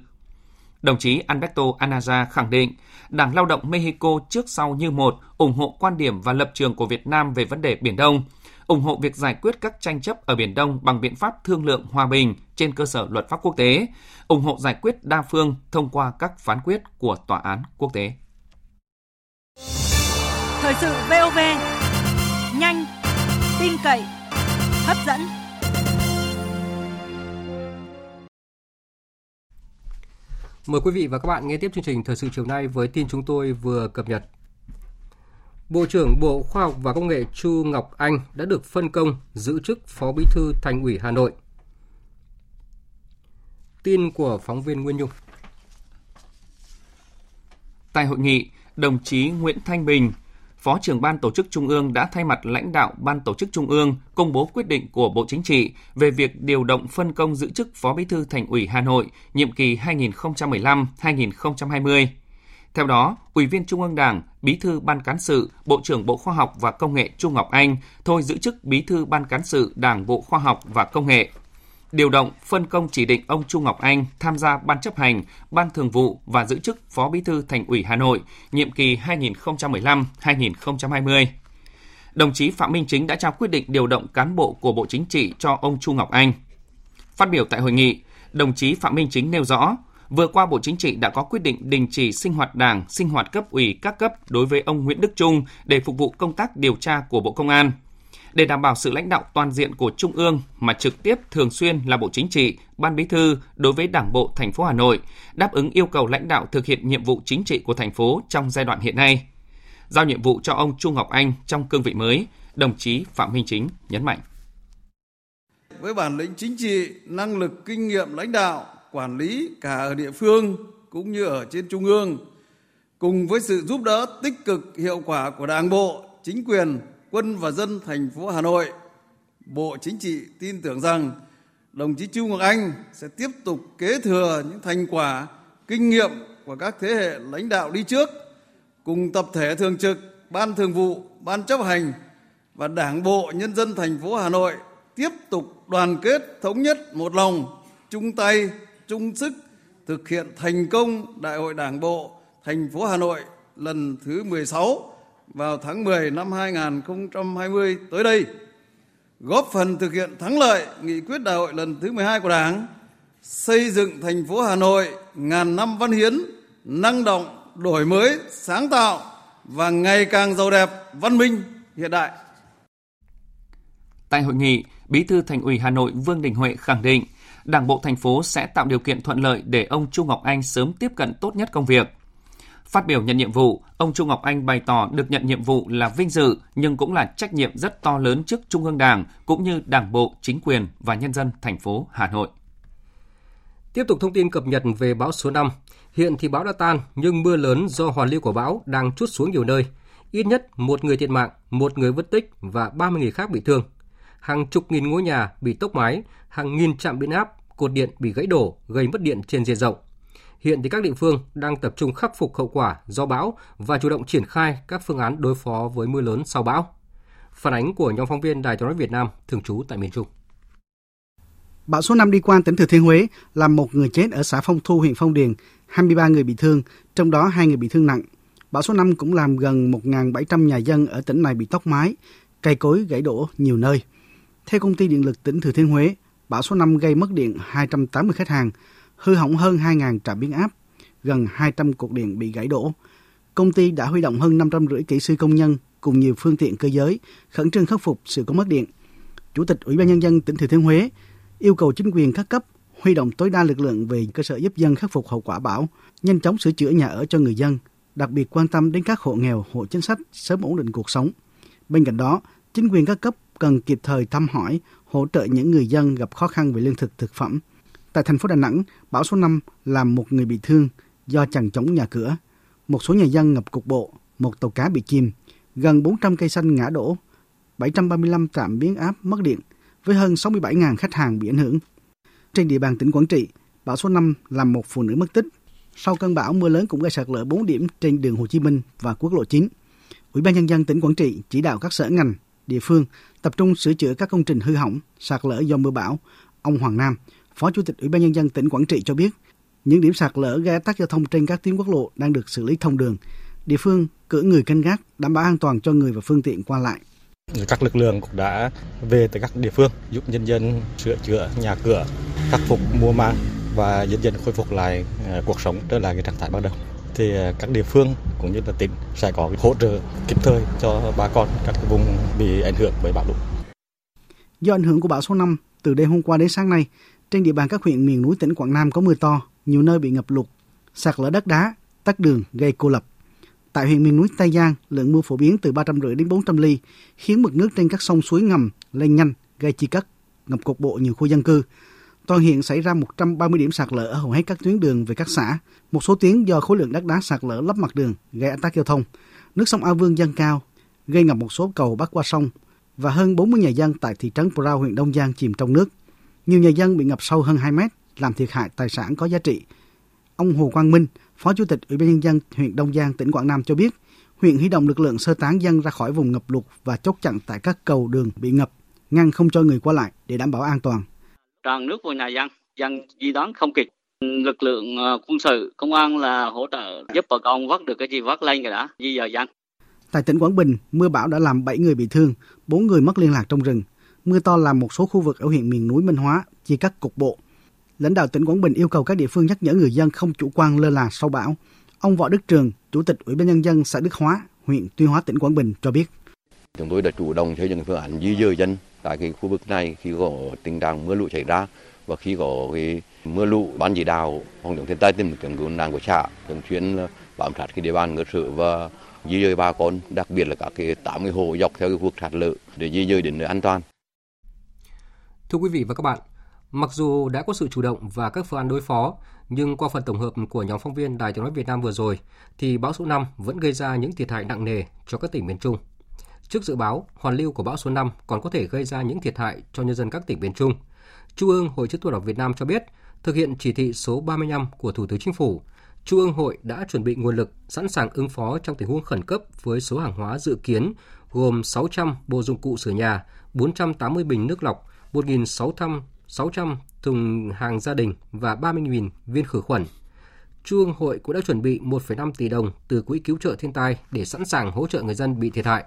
Đồng chí Alberto Anaza khẳng định, Đảng Lao động Mexico trước sau như một ủng hộ quan điểm và lập trường của Việt Nam về vấn đề Biển Đông, ủng hộ việc giải quyết các tranh chấp ở Biển Đông bằng biện pháp thương lượng hòa bình trên cơ sở luật pháp quốc tế, ủng hộ giải quyết đa phương thông qua các phán quyết của tòa án quốc tế. Thời sự VOV, nhanh, tin cậy, hấp dẫn. Mời quý vị và các bạn nghe tiếp chương trình Thời sự chiều nay với tin chúng tôi vừa cập nhật. Bộ trưởng Bộ Khoa học và Công nghệ Chu Ngọc Anh đã được phân công giữ chức Phó Bí thư Thành ủy Hà Nội. Tin của phóng viên Nguyên Nhung. Tại hội nghị, đồng chí Nguyễn Thanh Bình, Phó trưởng ban tổ chức Trung ương đã thay mặt lãnh đạo ban tổ chức Trung ương công bố quyết định của Bộ Chính trị về việc điều động phân công giữ chức Phó Bí thư Thành ủy Hà Nội nhiệm kỳ 2015-2020. Theo đó, Ủy viên Trung ương Đảng, Bí thư Ban cán sự, Bộ trưởng Bộ Khoa học và Công nghệ Trung Ngọc Anh thôi giữ chức Bí thư Ban cán sự Đảng Bộ Khoa học và Công nghệ điều động, phân công chỉ định ông Trung Ngọc Anh tham gia Ban chấp hành, Ban thường vụ và giữ chức Phó Bí thư Thành ủy Hà Nội, nhiệm kỳ 2015-2020. Đồng chí Phạm Minh Chính đã trao quyết định điều động cán bộ của Bộ Chính trị cho ông Trung Ngọc Anh. Phát biểu tại hội nghị, đồng chí Phạm Minh Chính nêu rõ, vừa qua Bộ Chính trị đã có quyết định đình chỉ sinh hoạt Đảng, sinh hoạt cấp ủy các cấp đối với ông Nguyễn Đức Trung để phục vụ công tác điều tra của Bộ Công an – để đảm bảo sự lãnh đạo toàn diện của Trung ương mà trực tiếp thường xuyên là Bộ Chính trị, Ban Bí thư đối với Đảng bộ thành phố Hà Nội, đáp ứng yêu cầu lãnh đạo thực hiện nhiệm vụ chính trị của thành phố trong giai đoạn hiện nay. Giao nhiệm vụ cho ông Trung Ngọc Anh trong cương vị mới, đồng chí Phạm Minh Chính nhấn mạnh. Với bản lĩnh chính trị, năng lực, kinh nghiệm lãnh đạo, quản lý cả ở địa phương cũng như ở trên trung ương, cùng với sự giúp đỡ tích cực hiệu quả của Đảng bộ, chính quyền, quân và dân thành phố Hà Nội, Bộ Chính trị tin tưởng rằng đồng chí Chu Ngọc Anh sẽ tiếp tục kế thừa những thành quả, kinh nghiệm của các thế hệ lãnh đạo đi trước, cùng tập thể thường trực Ban Thường vụ, Ban chấp hành và Đảng bộ nhân dân thành phố Hà Nội tiếp tục đoàn kết thống nhất một lòng, chung tay, chung sức thực hiện thành công Đại hội Đảng bộ thành phố Hà Nội lần thứ 16 vào tháng 10 năm 2020 tới đây, góp phần thực hiện thắng lợi nghị quyết đại hội lần thứ 12 của Đảng, xây dựng thành phố Hà Nội ngàn năm văn hiến, năng động, đổi mới, sáng tạo và ngày càng giàu đẹp, văn minh, hiện đại. Tại hội nghị, Bí thư Thành ủy Hà Nội Vương Đình Huệ khẳng định, Đảng bộ thành phố sẽ tạo điều kiện thuận lợi để ông Chu Ngọc Anh sớm tiếp cận tốt nhất công việc. Phát biểu nhận nhiệm vụ, ông Trung Ngọc Anh bày tỏ được nhận nhiệm vụ là vinh dự nhưng cũng là trách nhiệm rất to lớn trước Trung ương Đảng cũng như Đảng bộ, chính quyền và nhân dân thành phố Hà Nội. Tiếp tục thông tin cập nhật về bão số 5. Hiện thì bão đã tan nhưng mưa lớn do hoàn lưu của bão đang trút xuống nhiều nơi. Ít nhất một người thiệt mạng, một người mất tích và 30 người khác bị thương. Hàng chục nghìn ngôi nhà bị tốc mái, hàng nghìn trạm biến áp, cột điện bị gãy đổ, gây mất điện trên diện rộng. Hiện thì các địa phương đang tập trung khắc phục hậu quả do bão và chủ động triển khai các phương án đối phó với mưa lớn sau bão. Phản ánh của nhóm phóng viên Đài tiếng nói Việt Nam thường trú tại miền Trung. Bão số 5 đi qua tỉnh Thừa Thiên Huế làm một người chết ở xã Phong Thu, huyện Phong Điền, 23 người bị thương, trong đó hai người bị thương nặng. Bão số 5 cũng làm gần 1.700 nhà dân ở tỉnh này bị tốc mái, cây cối gãy đổ nhiều nơi. Theo công ty điện lực tỉnh Thừa Thiên Huế, bão số 5 gây mất điện 280 khách hàng, hư hỏng hơn 2.000 trạm biến áp, gần 200 cột điện bị gãy đổ. Công ty đã huy động hơn 550 kỹ sư công nhân cùng nhiều phương tiện cơ giới khẩn trương khắc phục sự cố mất điện. Chủ tịch Ủy ban nhân dân tỉnh Thừa Thiên Huế yêu cầu chính quyền các cấp huy động tối đa lực lượng về cơ sở giúp dân khắc phục hậu quả bão, nhanh chóng sửa chữa nhà ở cho người dân, đặc biệt quan tâm đến các hộ nghèo, hộ chính sách sớm ổn định cuộc sống. Bên cạnh đó, chính quyền các cấp cần kịp thời thăm hỏi, hỗ trợ những người dân gặp khó khăn về lương thực thực phẩm. Tại thành phố Đà Nẵng, bão số 5 làm một người bị thương do chẳng chống nhà cửa. Một số nhà dân ngập cục bộ, một tàu cá bị chìm, gần 400 cây xanh ngã đổ, 735 trạm biến áp mất điện, với hơn 67.000 khách hàng bị ảnh hưởng. Trên địa bàn tỉnh Quảng Trị, bão số 5 làm một phụ nữ mất tích. Sau cơn bão, mưa lớn cũng gây sạt lở 4 điểm trên đường Hồ Chí Minh và quốc lộ 9. Ủy ban nhân dân tỉnh Quảng Trị chỉ đạo các sở ngành, địa phương tập trung sửa chữa các công trình hư hỏng, sạt lở do mưa bão. Ông Hoàng Nam, Phó Chủ tịch Ủy ban nhân dân tỉnh Quảng Trị cho biết, những điểm sạt lở gây tắc giao thông trên các tuyến quốc lộ đang được xử lý thông đường. Địa phương cử người canh gác đảm bảo an toàn cho người và phương tiện qua lại. Các lực lượng cũng đã về tới các địa phương giúp nhân dân sửa chữa nhà cửa, khắc phục mùa màng và dần dần khôi phục lại à, cuộc sống trở lại cái trạng thái ban đầu. Thì à, các địa phương cũng như là tỉnh sẽ có hỗ trợ kịp thời cho bà con các cái vùng bị ảnh hưởng bởi bão lũ. Do ảnh hưởng của bão số 5, từ đêm hôm qua đến sáng nay, trên địa bàn các huyện miền núi tỉnh Quảng Nam có mưa to, nhiều nơi bị ngập lụt, sạt lở đất đá, tắc đường gây cô lập. Tại huyện miền núi Tây Giang, lượng mưa phổ biến từ 350 đến 400 ly, khiến mực nước trên các sông suối ngầm lên nhanh, gây chia cắt, ngập cục bộ nhiều khu dân cư. Toàn huyện xảy ra 130 điểm sạt lở ở hầu hết các tuyến đường về các xã. Một số tuyến do khối lượng đất đá sạt lở lấp mặt đường, gây ách tắc giao thông. Nước sông A Vương dâng cao, gây ngập một số cầu bắc qua sông và hơn 40 nhà dân tại thị trấn Prao huyện Đông Giang chìm trong nước. Nhiều nhà dân bị ngập sâu hơn 2 mét, làm thiệt hại tài sản có giá trị. Ông Hồ Quang Minh, Phó Chủ tịch Ủy ban nhân dân huyện Đông Giang, tỉnh Quảng Nam cho biết, huyện huy động lực lượng sơ tán dân ra khỏi vùng ngập lụt và chốt chặn tại các cầu đường bị ngập, ngăn không cho người qua lại để đảm bảo an toàn. Tràn nước vào nhà dân, dân di tán không kịp. Lực lượng ờ, quân sự, công an là hỗ trợ giúp bà con vớt được cái gì vớt lên rồi đã, di dời dân. Tại tỉnh Quảng Bình, mưa bão đã làm 7 người bị thương, 4 người mất liên lạc trong rừng. Mưa to làm một số khu vực ở huyện miền núi Minh Hóa chia cắt cục bộ. Lãnh đạo tỉnh Quảng Bình yêu cầu các địa phương nhắc nhở người dân không chủ quan lơ là sau bão. Ông Võ Đức Trường, Chủ tịch Ủy ban nhân dân xã Đức Hóa, huyện Tuyên Hóa tỉnh Quảng Bình cho biết. Chúng tôi đã chủ động xây dựng phương án di dời dân tại cái khu vực này khi có tình trạng mưa lũ xảy ra và khi có cái mưa lũ ban chỉ đạo phòng chống thiên tai tìm kiếm cứu nạn của xã thường xuyên bám sát cái địa bàn cơ sở và di dời bà con đặc biệt là các cái tám cái hồ dọc theo cái khu sạt lở để di dời đến nơi an toàn. Thưa quý vị và các bạn, mặc dù đã có sự chủ động và các phương án đối phó, nhưng qua phần tổng hợp của nhóm phóng viên Đài Tiếng nói Việt Nam vừa rồi, thì bão số 5 vẫn gây ra những thiệt hại nặng nề cho các tỉnh miền Trung. Trước dự báo, hoàn lưu của bão số 5 còn có thể gây ra những thiệt hại cho nhân dân các tỉnh miền Trung. Trung ương Hội chữ thập đỏ Việt Nam cho biết, thực hiện chỉ thị số 35 của Thủ tướng Chính phủ, Trung ương hội đã chuẩn bị nguồn lực sẵn sàng ứng phó trong tình huống khẩn cấp với số hàng hóa dự kiến gồm 600 bộ dụng cụ sửa nhà, 480 bình nước lọc, 1.600 thùng hàng gia đình và 30.000 viên khử khuẩn. Trung hội cũng đã chuẩn bị 1,5 tỷ đồng từ quỹ cứu trợ thiên tai để sẵn sàng hỗ trợ người dân bị thiệt hại.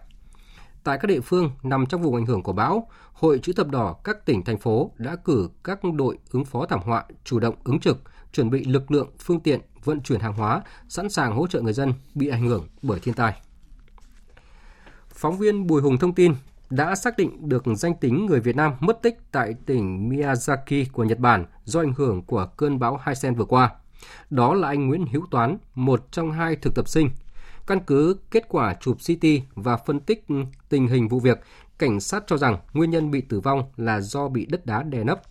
Tại các địa phương nằm trong vùng ảnh hưởng của bão, Hội chữ thập đỏ các tỉnh thành phố đã cử các đội ứng phó thảm họa chủ động ứng trực, chuẩn bị lực lượng, phương tiện, vận chuyển hàng hóa, sẵn sàng hỗ trợ người dân bị ảnh hưởng bởi thiên tai. Phóng viên Bùi Hùng thông tin đã xác định được danh tính người Việt Nam mất tích tại tỉnh Miyazaki của Nhật Bản do ảnh hưởng của cơn bão Haisen vừa qua. Đó là anh Nguyễn Hữu Toán, một trong hai thực tập sinh. Căn cứ kết quả chụp CT và phân tích tình hình vụ việc, cảnh sát cho rằng nguyên nhân bị tử vong là do bị đất đá đè nấp.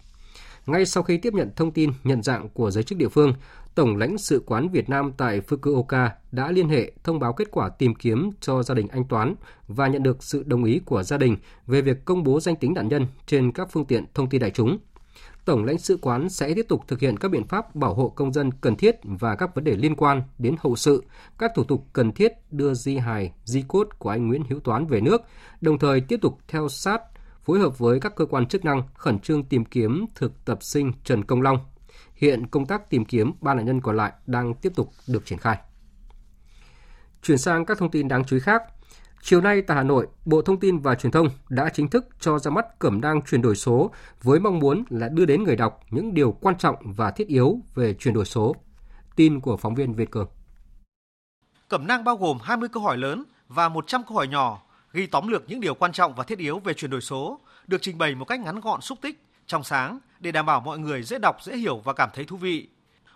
Ngay sau khi tiếp nhận thông tin nhận dạng của giới chức địa phương, Tổng lãnh sự quán Việt Nam tại Fukuoka đã liên hệ thông báo kết quả tìm kiếm cho gia đình anh Toán và nhận được sự đồng ý của gia đình về việc công bố danh tính nạn nhân trên các phương tiện thông tin đại chúng. Tổng lãnh sự quán sẽ tiếp tục thực hiện các biện pháp bảo hộ công dân cần thiết và các vấn đề liên quan đến hậu sự, các thủ tục cần thiết đưa di hài, di cốt của anh Nguyễn Hữu Toán về nước, đồng thời tiếp tục theo sát, phối hợp với các cơ quan chức năng khẩn trương tìm kiếm thực tập sinh Trần Công Long. Hiện công tác tìm kiếm ba nạn nhân còn lại đang tiếp tục được triển khai. Chuyển sang các thông tin đáng chú ý khác, Chiều nay tại Hà Nội, Bộ Thông tin và Truyền thông đã chính thức cho ra mắt cẩm nang chuyển đổi số với mong muốn là đưa đến người đọc những điều quan trọng và thiết yếu về chuyển đổi số. Tin của phóng viên Việt Cường. Cẩm nang bao gồm 20 câu hỏi lớn và 100 câu hỏi nhỏ, ghi tóm lược những điều quan trọng và thiết yếu về chuyển đổi số, được trình bày một cách ngắn gọn xúc tích, trong sáng để đảm bảo mọi người dễ đọc, dễ hiểu và cảm thấy thú vị.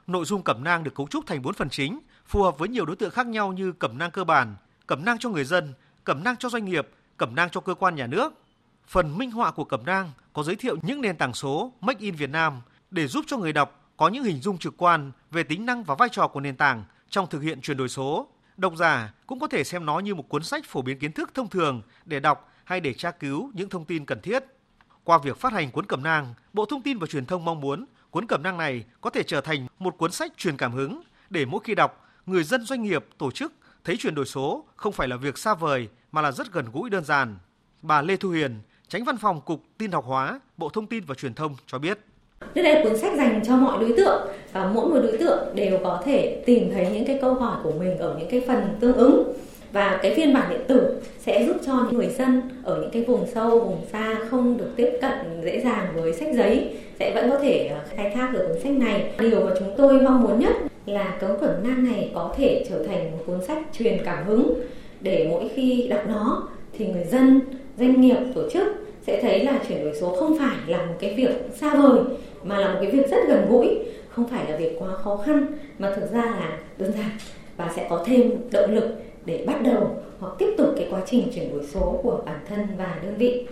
Nội dung cẩm nang được cấu trúc thành 4 phần chính, phù hợp với nhiều đối tượng khác nhau như cẩm nang cơ bản, cẩm nang cho người dân, cẩm nang cho doanh nghiệp, cẩm nang cho cơ quan nhà nước. Phần minh họa của cẩm nang có giới thiệu những nền tảng số Make in Việt Nam để giúp cho người đọc có những hình dung trực quan về tính năng và vai trò của nền tảng trong thực hiện chuyển đổi số. Độc giả cũng có thể xem nó như một cuốn sách phổ biến kiến thức thông thường để đọc hay để tra cứu những thông tin cần thiết. Qua việc phát hành cuốn cẩm nang, Bộ Thông tin và Truyền thông mong muốn cuốn cẩm nang này có thể trở thành một cuốn sách truyền cảm hứng để mỗi khi đọc, người dân doanh nghiệp, tổ chức thấy chuyển đổi số không phải là việc xa vời mà là rất gần gũi đơn giản. Bà Lê Thu Hiền, tránh văn phòng Cục Tin học hóa, Bộ Thông tin và Truyền thông cho biết. Đây là cuốn sách dành cho mọi đối tượng và mỗi một đối tượng đều có thể tìm thấy những cái câu hỏi của mình ở những cái phần tương ứng và cái phiên bản điện tử sẽ giúp cho những người dân ở những cái vùng sâu, vùng xa không được tiếp cận dễ dàng với sách giấy, sẽ vẫn có thể ờ, khai thác được cuốn sách này. Điều mà chúng tôi mong muốn nhất là cấu cẩm nang này có thể trở thành một cuốn sách truyền cảm hứng để mỗi khi đọc nó thì người dân, doanh nghiệp, tổ chức sẽ thấy là chuyển đổi số không phải là một cái việc xa vời, mà là một cái việc rất gần gũi, không phải là việc quá khó khăn, mà thực ra là đơn giản và sẽ có thêm động lực để bắt đầu hoặc tiếp tục cái quá trình chuyển đổi số của bản thân và đơn vị.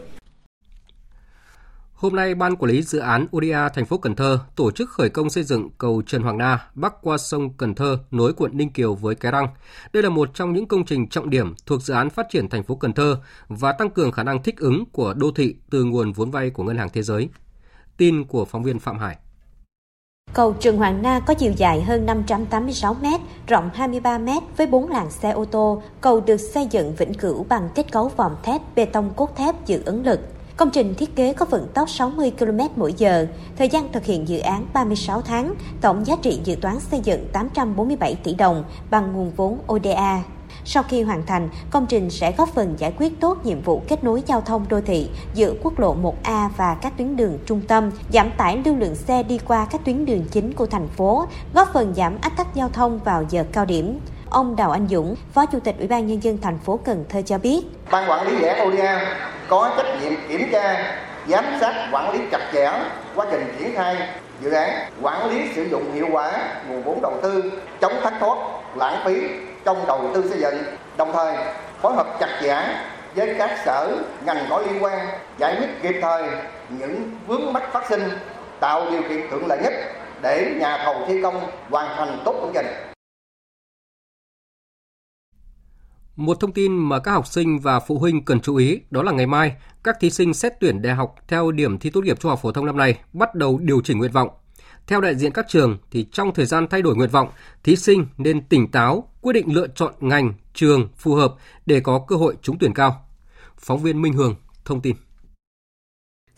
Hôm nay, Ban Quản lý Dự án ODA thành phố Cần Thơ tổ chức khởi công xây dựng cầu Trần Hoàng Na bắc qua sông Cần Thơ nối quận Ninh Kiều với Cái Răng. Đây là một trong những công trình trọng điểm thuộc dự án phát triển thành phố Cần Thơ và tăng cường khả năng thích ứng của đô thị từ nguồn vốn vay của Ngân hàng Thế giới. Tin của phóng viên Phạm Hải. Cầu Trần Hoàng Na có chiều dài hơn 586 m, rộng 23 m với 4 làn xe ô tô. Cầu được xây dựng vĩnh cửu bằng kết cấu vòm thép, bê tông cốt thép giữ ứng lực. Công trình thiết kế có vận tốc 60 km mỗi giờ, thời gian thực hiện dự án 36 tháng, tổng giá trị dự toán xây dựng 847 tỷ đồng bằng nguồn vốn ODA. Sau khi hoàn thành, công trình sẽ góp phần giải quyết tốt nhiệm vụ kết nối giao thông đô thị giữa quốc lộ 1A và các tuyến đường trung tâm, giảm tải lưu lượng xe đi qua các tuyến đường chính của thành phố, góp phần giảm ách tắc giao thông vào giờ cao điểm. Ông Đào Anh Dũng, Phó Chủ tịch Ủy ban Nhân dân thành phố Cần Thơ cho biết. Ban quản lý dự án ODA có trách nhiệm kiểm tra, giám sát, quản lý chặt chẽ quá trình triển khai dự án, quản lý sử dụng hiệu quả nguồn vốn đầu tư, chống thất thoát, lãng phí trong đầu tư xây dựng, đồng thời phối hợp chặt chẽ với các sở ngành có liên quan giải quyết kịp thời những vướng mắc phát sinh, tạo điều kiện thuận lợi nhất để nhà thầu thi công hoàn thành tốt công trình. Một thông tin mà các học sinh và phụ huynh cần chú ý đó là ngày mai, các thí sinh xét tuyển đại học theo điểm thi tốt nghiệp trung học phổ thông năm nay bắt đầu điều chỉnh nguyện vọng. Theo đại diện các trường thì trong thời gian thay đổi nguyện vọng, thí sinh nên tỉnh táo quyết định lựa chọn ngành, trường phù hợp để có cơ hội trúng tuyển cao. Phóng viên Minh Hường thông tin.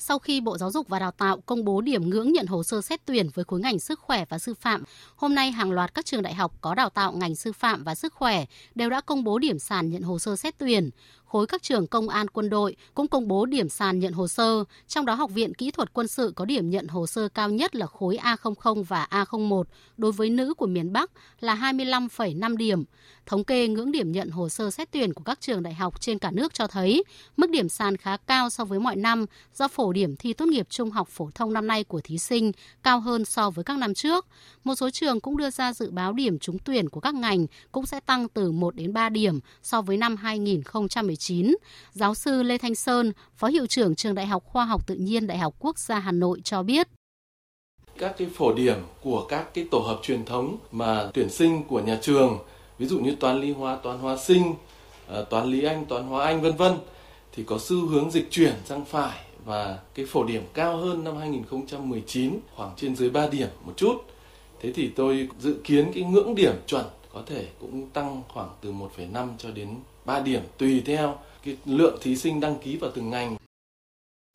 Sau khi Bộ Giáo dục và Đào tạo công bố điểm ngưỡng nhận hồ sơ xét tuyển với khối ngành sức khỏe và sư phạm, hôm nay hàng loạt các trường đại học có đào tạo ngành sư phạm và sức khỏe đều đã công bố điểm sàn nhận hồ sơ xét tuyển khối các trường công an quân đội cũng công bố điểm sàn nhận hồ sơ, trong đó Học viện Kỹ thuật Quân sự có điểm nhận hồ sơ cao nhất là khối A00 và A01 đối với nữ của miền Bắc là 25,5 điểm. Thống kê ngưỡng điểm nhận hồ sơ xét tuyển của các trường đại học trên cả nước cho thấy mức điểm sàn khá cao so với mọi năm do phổ điểm thi tốt nghiệp trung học phổ thông năm nay của thí sinh cao hơn so với các năm trước. Một số trường cũng đưa ra dự báo điểm trúng tuyển của các ngành cũng sẽ tăng từ 1 đến 3 điểm so với năm 2019 giáo sư Lê Thanh Sơn, Phó Hiệu trưởng Trường Đại học Khoa học Tự nhiên Đại học Quốc gia Hà Nội cho biết. Các cái phổ điểm của các cái tổ hợp truyền thống mà tuyển sinh của nhà trường ví dụ như toán lý hóa toán hóa sinh ờ, toán lý anh toán hóa anh vân vân thì có xu hướng dịch chuyển sang phải và cái phổ điểm cao hơn năm 2019 khoảng trên dưới 3 điểm một chút. Thế thì tôi dự kiến cái ngưỡng điểm chuẩn có thể cũng tăng khoảng từ 1,5 cho đến 3 điểm tùy theo cái lượng thí sinh đăng ký vào từng ngành.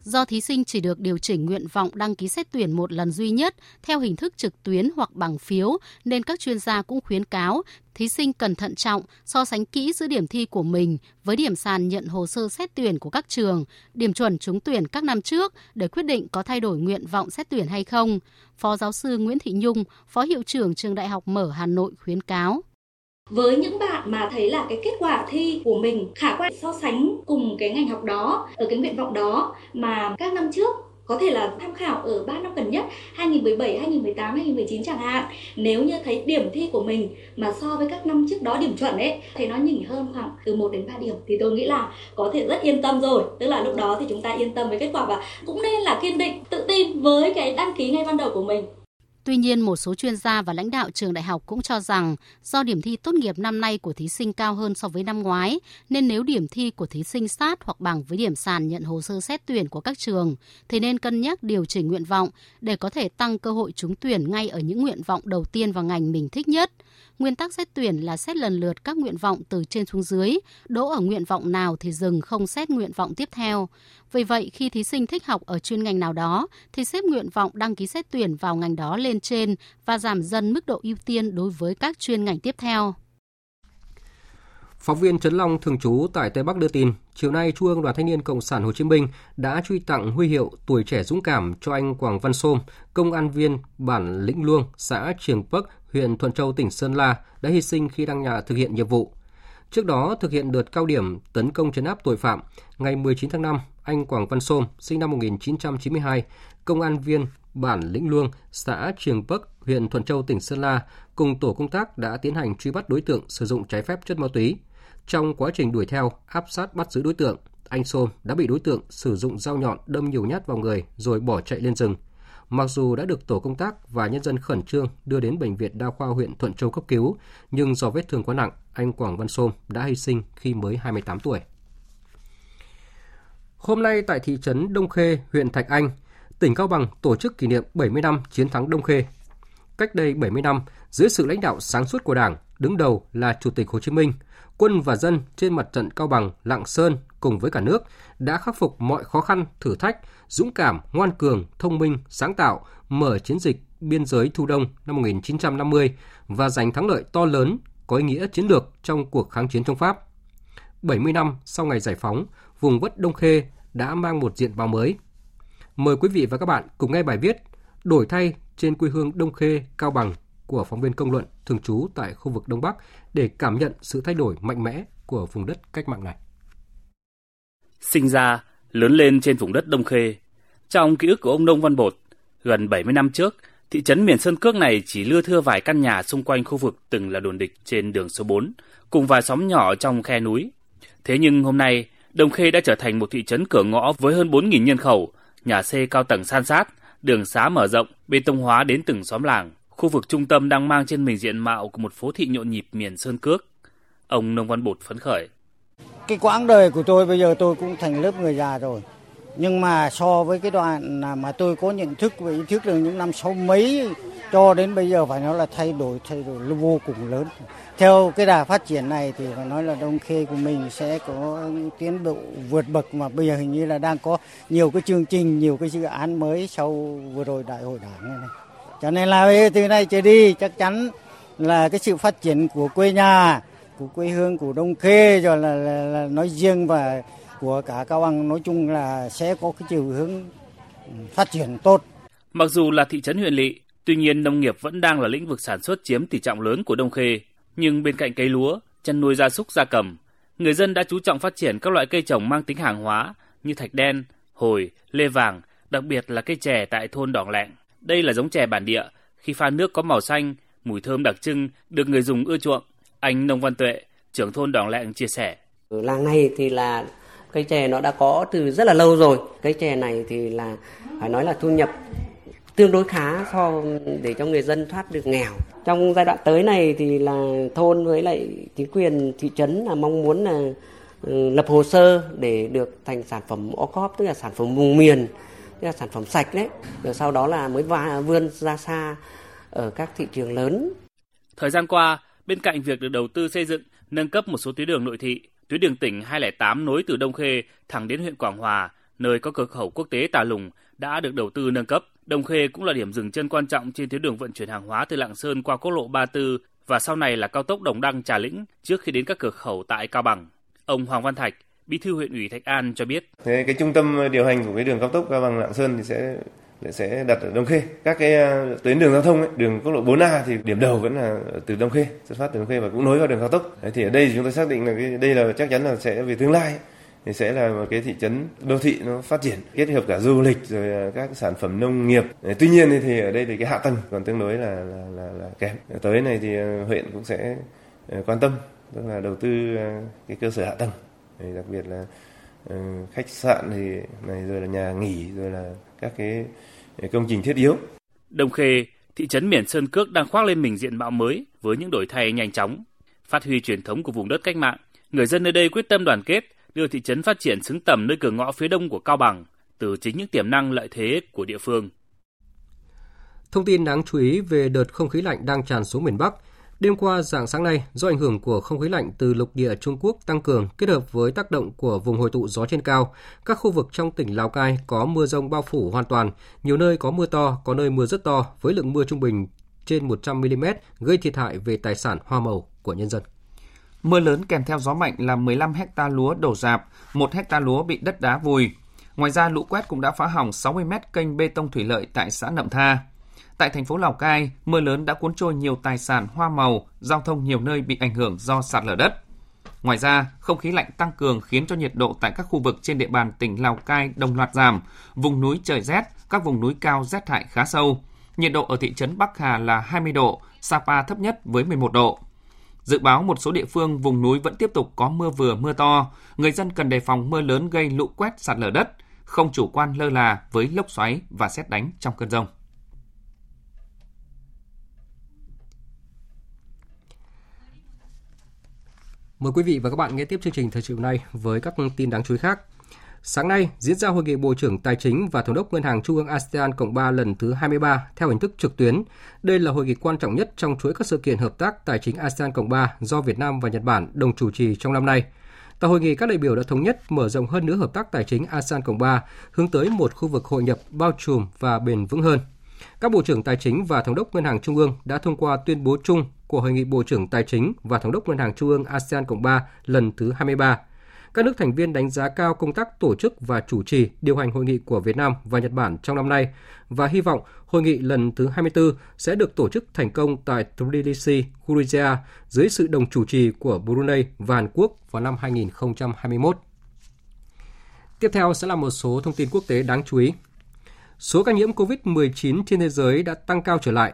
Do thí sinh chỉ được điều chỉnh nguyện vọng đăng ký xét tuyển một lần duy nhất theo hình thức trực tuyến hoặc bằng phiếu, nên các chuyên gia cũng khuyến cáo thí sinh cần thận trọng so sánh kỹ giữa điểm thi của mình với điểm sàn nhận hồ sơ xét tuyển của các trường, điểm chuẩn trúng tuyển các năm trước để quyết định có thay đổi nguyện vọng xét tuyển hay không. Phó giáo sư Nguyễn Thị Nhung, Phó Hiệu trưởng Trường Đại học Mở Hà Nội khuyến cáo. Với những bạn mà thấy là cái kết quả thi của mình khả quan so sánh cùng cái ngành học đó ở cái nguyện vọng đó mà các năm trước có thể là tham khảo ở 3 năm gần nhất 2017, 2018, 2019 chẳng hạn nếu như thấy điểm thi của mình mà so với các năm trước đó điểm chuẩn ấy thấy nó nhỉnh hơn khoảng từ 1 đến 3 điểm thì tôi nghĩ là có thể rất yên tâm rồi. Tức là lúc đó thì chúng ta yên tâm với kết quả và cũng nên là kiên định tự tin với cái đăng ký ngay ban đầu của mình. Tuy nhiên, một số chuyên gia và lãnh đạo trường đại học cũng cho rằng do điểm thi tốt nghiệp năm nay của thí sinh cao hơn so với năm ngoái, nên nếu điểm thi của thí sinh sát hoặc bằng với điểm sàn nhận hồ sơ xét tuyển của các trường, thì nên cân nhắc điều chỉnh nguyện vọng để có thể tăng cơ hội trúng tuyển ngay ở những nguyện vọng đầu tiên vào ngành mình thích nhất. Nguyên tắc xét tuyển là xét lần lượt các nguyện vọng từ trên xuống dưới, đỗ ở nguyện vọng nào thì dừng không xét nguyện vọng tiếp theo. Vì vậy, khi thí sinh thích học ở chuyên ngành nào đó, thì xếp nguyện vọng đăng ký xét tuyển vào ngành đó lên trên và giảm dần mức độ ưu tiên đối với các chuyên ngành tiếp theo. Phóng viên Trấn Long thường trú tại Tây Bắc đưa tin, chiều nay Trung ương Đoàn Thanh niên Cộng sản Hồ Chí Minh đã truy tặng huy hiệu tuổi trẻ dũng cảm cho anh Quảng Văn Sôm, công an viên bản Lĩnh Luông, xã Trường Bắc, huyện Thuận Châu, tỉnh Sơn La đã hy sinh khi đang nhà thực hiện nhiệm vụ. Trước đó, thực hiện đợt cao điểm tấn công chấn áp tội phạm, ngày 19 tháng 5, anh Quảng Văn Sôm, sinh năm 1992, công an viên bản Lĩnh Luông, xã Trường Bắc, huyện Thuận Châu, tỉnh Sơn La, cùng tổ công tác đã tiến hành truy bắt đối tượng sử dụng trái phép chất ma túy. Trong quá trình đuổi theo, áp sát bắt giữ đối tượng, anh Sôm đã bị đối tượng sử dụng dao nhọn đâm nhiều nhát vào người rồi bỏ chạy lên rừng. Mặc dù đã được tổ công tác và nhân dân khẩn trương đưa đến bệnh viện đa khoa huyện Thuận Châu cấp cứu, nhưng do vết thương quá nặng, anh Quảng Văn Sôm đã hy sinh khi mới 28 tuổi. Hôm nay tại thị trấn Đông Khê, huyện Thạch Anh, tỉnh Cao Bằng tổ chức kỷ niệm 70 năm chiến thắng Đông Khê. Cách đây 70 năm, dưới sự lãnh đạo sáng suốt của Đảng, đứng đầu là Chủ tịch Hồ Chí Minh, quân và dân trên mặt trận Cao Bằng, Lạng Sơn cùng với cả nước đã khắc phục mọi khó khăn, thử thách, dũng cảm, ngoan cường, thông minh, sáng tạo, mở chiến dịch biên giới Thu Đông năm 1950 và giành thắng lợi to lớn có ý nghĩa chiến lược trong cuộc kháng chiến chống Pháp. 70 năm sau ngày giải phóng, vùng Vất Đông Khê đã mang một diện mạo mới. Mời quý vị và các bạn cùng nghe bài viết Đổi thay trên quê hương Đông Khê, Cao Bằng của phóng viên công luận thường trú tại khu vực Đông Bắc để cảm nhận sự thay đổi mạnh mẽ của vùng đất cách mạng này. Sinh ra, lớn lên trên vùng đất Đông Khê, trong ký ức của ông Nông Văn Bột, gần 70 năm trước, thị trấn miền Sơn Cước này chỉ lưa thưa vài căn nhà xung quanh khu vực từng là đồn địch trên đường số 4, cùng vài xóm nhỏ trong khe núi. Thế nhưng hôm nay, Đông Khê đã trở thành một thị trấn cửa ngõ với hơn 4.000 nhân khẩu, nhà xe cao tầng san sát, đường xá mở rộng, bê tông hóa đến từng xóm làng. Khu vực trung tâm đang mang trên mình diện mạo của một phố thị nhộn nhịp miền Sơn Cước. Ông Nông Văn Bột phấn khởi. Cái quãng đời của tôi bây giờ tôi cũng thành lớp người già rồi. Nhưng mà so với cái đoạn mà tôi có nhận thức và ý thức được những năm sau mấy cho đến bây giờ phải nói là thay đổi thay đổi vô cùng lớn. Theo cái đà phát triển này thì phải nói là Đông Khê của mình sẽ có tiến bộ vượt bậc mà bây giờ hình như là đang có nhiều cái chương trình, nhiều cái dự án mới sau vừa rồi đại hội đảng này này. Cho nên là từ nay trở đi chắc chắn là cái sự phát triển của quê nhà, của quê hương của Đông Khê rồi là, là, là nói riêng và của cả Cao Bằng nói chung là sẽ có cái chiều hướng phát triển tốt. Mặc dù là thị trấn huyện lỵ, tuy nhiên nông nghiệp vẫn đang là lĩnh vực sản xuất chiếm tỷ trọng lớn của Đông Khê. Nhưng bên cạnh cây lúa, chăn nuôi gia súc gia cầm, người dân đã chú trọng phát triển các loại cây trồng mang tính hàng hóa như thạch đen, hồi, lê vàng, đặc biệt là cây chè tại thôn Đỏng Lẹng. Đây là giống chè bản địa, khi pha nước có màu xanh, mùi thơm đặc trưng được người dùng ưa chuộng. Anh Nông Văn Tuệ, trưởng thôn Đỏng Lạng chia sẻ. Ở làng này thì là cây chè nó đã có từ rất là lâu rồi. Cây chè này thì là phải nói là thu nhập tương đối khá so để cho người dân thoát được nghèo. Trong giai đoạn tới này thì là thôn với lại chính quyền thị trấn là mong muốn là ừ, lập hồ sơ để được thành sản phẩm ô cóp tức là sản phẩm vùng miền tức là sản phẩm sạch đấy rồi sau đó là mới vươn ra xa ở các thị trường lớn. Thời gian qua, bên cạnh việc được đầu tư xây dựng, nâng cấp một số tuyến đường nội thị, tuyến đường tỉnh 208 nối từ Đông Khê thẳng đến huyện Quảng Hòa, nơi có cửa khẩu quốc tế Tà Lùng đã được đầu tư nâng cấp. Đông Khê cũng là điểm dừng chân quan trọng trên tuyến đường vận chuyển hàng hóa từ Lạng Sơn qua quốc lộ 34 và sau này là cao tốc Đồng Đăng Trà Lĩnh trước khi đến các cửa khẩu tại Cao Bằng. Ông Hoàng Văn Thạch, Bí thư huyện ủy Thạch An cho biết. Thế cái trung tâm điều hành của cái đường cao tốc Cao Bằng Lạng Sơn thì sẽ sẽ đặt ở Đông Khê. Các cái ờ, tuyến đường giao thông ấy, đường quốc lộ 4A thì điểm đầu vẫn là từ Đông Khê, xuất phát từ Đông Khê và cũng nối vào đường cao tốc. Đấy, thì ở đây chúng tôi xác định là cái đây là chắc chắn là sẽ về tương lai thì sẽ là một cái thị trấn đô thị nó phát triển kết hợp cả du lịch rồi ờ, các sản phẩm nông nghiệp tuy nhiên thì ở đây thì cái hạ tầng còn tương đối là là, là, là kém ờ, tới này thì huyện cũng sẽ quan tâm tức là đầu tư cái cơ sở hạ tầng đặc biệt là khách sạn thì này rồi là nhà nghỉ rồi là các cái công trình thiết yếu. Đồng Khê, thị trấn miền Sơn Cước đang khoác lên mình diện mạo mới với những đổi thay nhanh chóng. Phát huy truyền thống của vùng đất cách mạng, người dân nơi đây quyết tâm đoàn kết, đưa thị trấn phát triển xứng tầm nơi cửa ngõ phía đông của Cao Bằng, từ chính những tiềm năng lợi thế của địa phương. Thông tin đáng chú ý về đợt không khí lạnh đang tràn xuống miền Bắc – Đêm qua dạng sáng nay, do ảnh hưởng của không khí lạnh từ lục địa Trung Quốc tăng cường kết hợp với tác động của vùng hội tụ gió trên cao, các khu vực trong tỉnh Lào Cai có mưa rông bao phủ hoàn toàn, nhiều nơi có mưa to, có nơi mưa rất to với lượng mưa trung bình trên 100 mm gây thiệt hại về tài sản hoa màu của nhân dân. Mưa lớn kèm theo gió mạnh làm 15 hecta lúa đổ rạp, 1 hecta lúa bị đất đá vùi. Ngoài ra, lũ quét cũng đã phá hỏng 60 mét kênh bê tông thủy lợi tại xã Nậm Tha. Tại thành phố Lào Cai, mưa lớn đã cuốn trôi nhiều tài sản hoa màu, giao thông nhiều nơi bị ảnh hưởng do sạt lở đất. Ngoài ra, không khí lạnh tăng cường khiến cho nhiệt độ tại các khu vực trên địa bàn tỉnh Lào Cai đồng loạt giảm, vùng núi trời rét, các vùng núi cao rét hại khá sâu. Nhiệt độ ở thị trấn Bắc Hà là 20 độ, Sapa thấp nhất với 11 độ. Dự báo một số địa phương vùng núi vẫn tiếp tục có mưa vừa mưa to, người dân cần đề phòng mưa lớn gây lũ quét sạt lở đất, không chủ quan lơ là với lốc xoáy và xét đánh trong cơn rông. Mời quý vị và các bạn nghe tiếp chương trình thời sự này với các tin đáng chú ý khác. Sáng nay diễn ra hội nghị Bộ trưởng Tài chính và Thống đốc Ngân hàng Trung ương ASEAN Cộng 3 lần thứ 23 theo hình thức trực tuyến. Đây là hội nghị quan trọng nhất trong chuỗi các sự kiện hợp tác tài chính ASEAN Cộng 3 do Việt Nam và Nhật Bản đồng chủ trì trong năm nay. Tại hội nghị, các đại biểu đã thống nhất mở rộng hơn nữa hợp tác tài chính ASEAN Cộng 3 hướng tới một khu vực hội nhập bao trùm và bền vững hơn. Các Bộ trưởng Tài chính và Thống đốc Ngân hàng Trung ương đã thông qua tuyên bố chung của Hội nghị Bộ trưởng Tài chính và Thống đốc Ngân hàng Trung ương ASEAN Cộng 3 lần thứ 23. Các nước thành viên đánh giá cao công tác tổ chức và chủ trì điều hành hội nghị của Việt Nam và Nhật Bản trong năm nay và hy vọng hội nghị lần thứ 24 sẽ được tổ chức thành công tại Tbilisi, Georgia dưới sự đồng chủ trì của Brunei và Hàn Quốc vào năm 2021. Tiếp theo sẽ là một số thông tin quốc tế đáng chú ý. Số ca nhiễm COVID-19 trên thế giới đã tăng cao trở lại.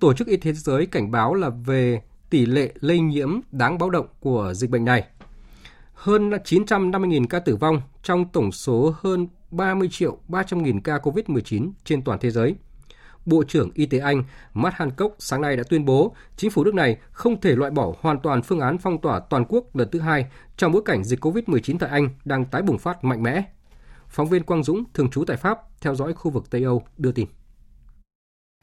Tổ chức Y tế Thế giới cảnh báo là về tỷ lệ lây nhiễm đáng báo động của dịch bệnh này. Hơn 950.000 ca tử vong trong tổng số hơn 30 triệu 300.000 ca COVID-19 trên toàn thế giới. Bộ trưởng Y tế Anh Matt Hancock sáng nay đã tuyên bố chính phủ nước này không thể loại bỏ hoàn toàn phương án phong tỏa toàn quốc lần thứ hai trong bối cảnh dịch COVID-19 tại Anh đang tái bùng phát mạnh mẽ Phóng viên Quang Dũng, thường trú tại Pháp, theo dõi khu vực Tây Âu, đưa tin.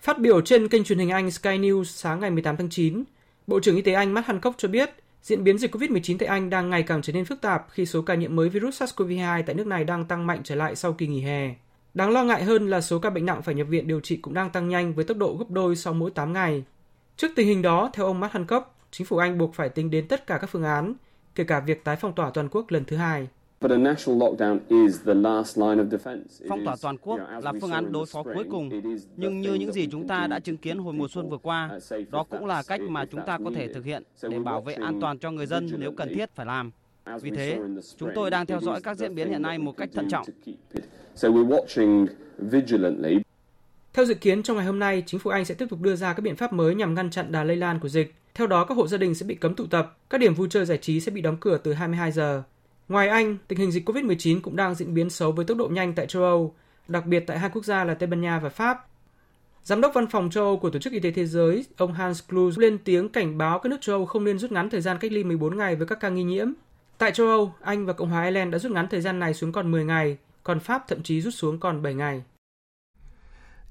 Phát biểu trên kênh truyền hình Anh Sky News sáng ngày 18 tháng 9, Bộ trưởng Y tế Anh Matt Hancock cho biết diễn biến dịch COVID-19 tại Anh đang ngày càng trở nên phức tạp khi số ca nhiễm mới virus SARS-CoV-2 tại nước này đang tăng mạnh trở lại sau kỳ nghỉ hè. Đáng lo ngại hơn là số ca bệnh nặng phải nhập viện điều trị cũng đang tăng nhanh với tốc độ gấp đôi sau mỗi 8 ngày. Trước tình hình đó, theo ông Matt Hancock, chính phủ Anh buộc phải tính đến tất cả các phương án, kể cả việc tái phong tỏa toàn quốc lần thứ hai. Phong tỏa toàn quốc là phương án đối phó cuối cùng, nhưng như những gì chúng ta đã chứng kiến hồi mùa xuân vừa qua, đó cũng là cách mà chúng ta có thể thực hiện để bảo vệ an toàn cho người dân nếu cần thiết phải làm. Vì thế, chúng tôi đang theo dõi các diễn biến hiện nay một cách thận trọng. Theo dự kiến, trong ngày hôm nay, chính phủ Anh sẽ tiếp tục đưa ra các biện pháp mới nhằm ngăn chặn đà lây lan của dịch. Theo đó, các hộ gia đình sẽ bị cấm tụ tập, các điểm vui chơi giải trí sẽ bị đóng cửa từ 22 giờ. Ngoài Anh, tình hình dịch COVID-19 cũng đang diễn biến xấu với tốc độ nhanh tại châu Âu, đặc biệt tại hai quốc gia là Tây Ban Nha và Pháp. Giám đốc văn phòng châu Âu của Tổ chức Y tế Thế giới, ông Hans Kluge lên tiếng cảnh báo các nước châu Âu không nên rút ngắn thời gian cách ly 14 ngày với các ca nghi nhiễm. Tại châu Âu, Anh và Cộng hòa Ireland đã rút ngắn thời gian này xuống còn 10 ngày, còn Pháp thậm chí rút xuống còn 7 ngày.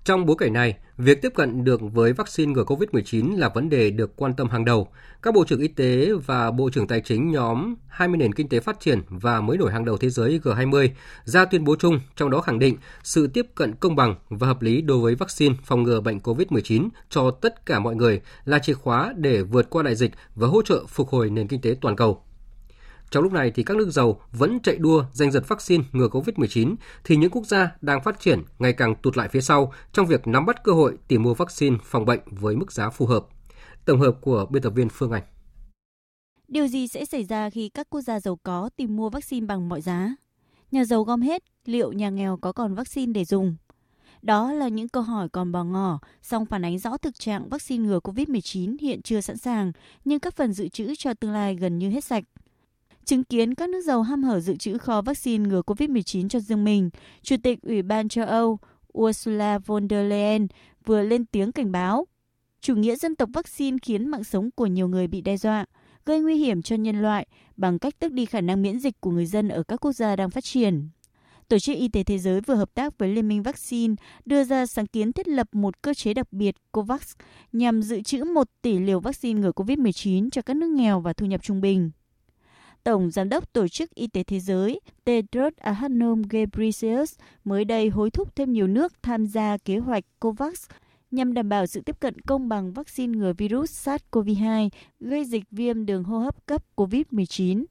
Trong bối cảnh này, việc tiếp cận được với vaccine ngừa COVID-19 là vấn đề được quan tâm hàng đầu. Các bộ trưởng y tế và bộ trưởng tài chính nhóm 20 nền kinh tế phát triển và mới nổi hàng đầu thế giới G20 ra tuyên bố chung, trong đó khẳng định sự tiếp cận công bằng và hợp lý đối với vaccine phòng ngừa bệnh COVID-19 cho tất cả mọi người là chìa khóa để vượt qua đại dịch và hỗ trợ phục hồi nền kinh tế toàn cầu. Trong lúc này thì các nước giàu vẫn chạy đua giành giật vaccine ngừa COVID-19 thì những quốc gia đang phát triển ngày càng tụt lại phía sau trong việc nắm bắt cơ hội tìm mua vaccine phòng bệnh với mức giá phù hợp. Tổng hợp của biên tập viên Phương Anh. Điều gì sẽ xảy ra khi các quốc gia giàu có tìm mua vaccine bằng mọi giá? Nhà giàu gom hết, liệu nhà nghèo có còn vaccine để dùng? Đó là những câu hỏi còn bò ngỏ, song phản ánh rõ thực trạng vaccine ngừa COVID-19 hiện chưa sẵn sàng, nhưng các phần dự trữ cho tương lai gần như hết sạch. Chứng kiến các nước giàu ham hở dự trữ kho vaccine ngừa COVID-19 cho riêng mình, Chủ tịch Ủy ban châu Âu Ursula von der Leyen vừa lên tiếng cảnh báo. Chủ nghĩa dân tộc vaccine khiến mạng sống của nhiều người bị đe dọa, gây nguy hiểm cho nhân loại bằng cách tước đi khả năng miễn dịch của người dân ở các quốc gia đang phát triển. Tổ chức Y tế Thế giới vừa hợp tác với Liên minh Vaccine đưa ra sáng kiến thiết lập một cơ chế đặc biệt COVAX nhằm dự trữ 1 tỷ liều vaccine ngừa COVID-19 cho các nước nghèo và thu nhập trung bình. Tổng Giám đốc Tổ chức Y tế Thế giới Tedros Adhanom Ghebreyesus mới đây hối thúc thêm nhiều nước tham gia kế hoạch COVAX nhằm đảm bảo sự tiếp cận công bằng vaccine ngừa virus SARS-CoV-2 gây dịch viêm đường hô hấp cấp COVID-19.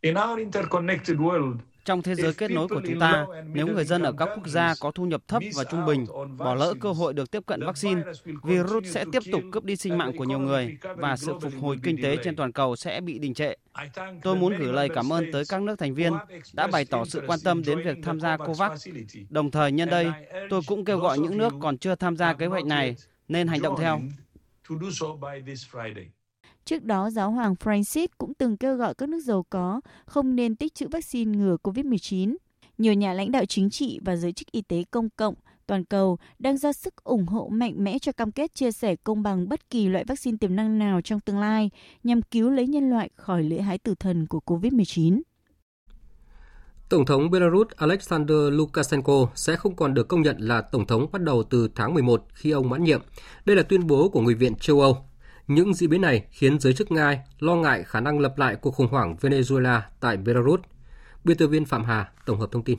In our interconnected world, trong thế giới kết nối của chúng ta, nếu người dân ở các quốc gia có thu nhập thấp và trung bình bỏ lỡ cơ hội được tiếp cận vaccine, virus sẽ tiếp tục cướp đi sinh mạng của nhiều người và sự phục hồi kinh tế trên toàn cầu sẽ bị đình trệ. Tôi muốn gửi lời cảm ơn tới các nước thành viên đã bày tỏ sự quan tâm đến việc tham gia COVAX. Đồng thời nhân đây, tôi cũng kêu gọi những nước còn chưa tham gia kế hoạch này nên hành động theo. Trước đó, giáo hoàng Francis cũng từng kêu gọi các nước giàu có không nên tích trữ vaccine ngừa COVID-19. Nhiều nhà lãnh đạo chính trị và giới chức y tế công cộng toàn cầu đang ra sức ủng hộ mạnh mẽ cho cam kết chia sẻ công bằng bất kỳ loại vaccine tiềm năng nào trong tương lai nhằm cứu lấy nhân loại khỏi lưỡi hái tử thần của COVID-19. Tổng thống Belarus Alexander Lukashenko sẽ không còn được công nhận là tổng thống bắt đầu từ tháng 11 khi ông mãn nhiệm. Đây là tuyên bố của Nghị viện châu Âu. Những diễn biến này khiến giới chức Nga lo ngại khả năng lập lại cuộc khủng hoảng Venezuela tại Belarus. Biên tập viên Phạm Hà tổng hợp thông tin.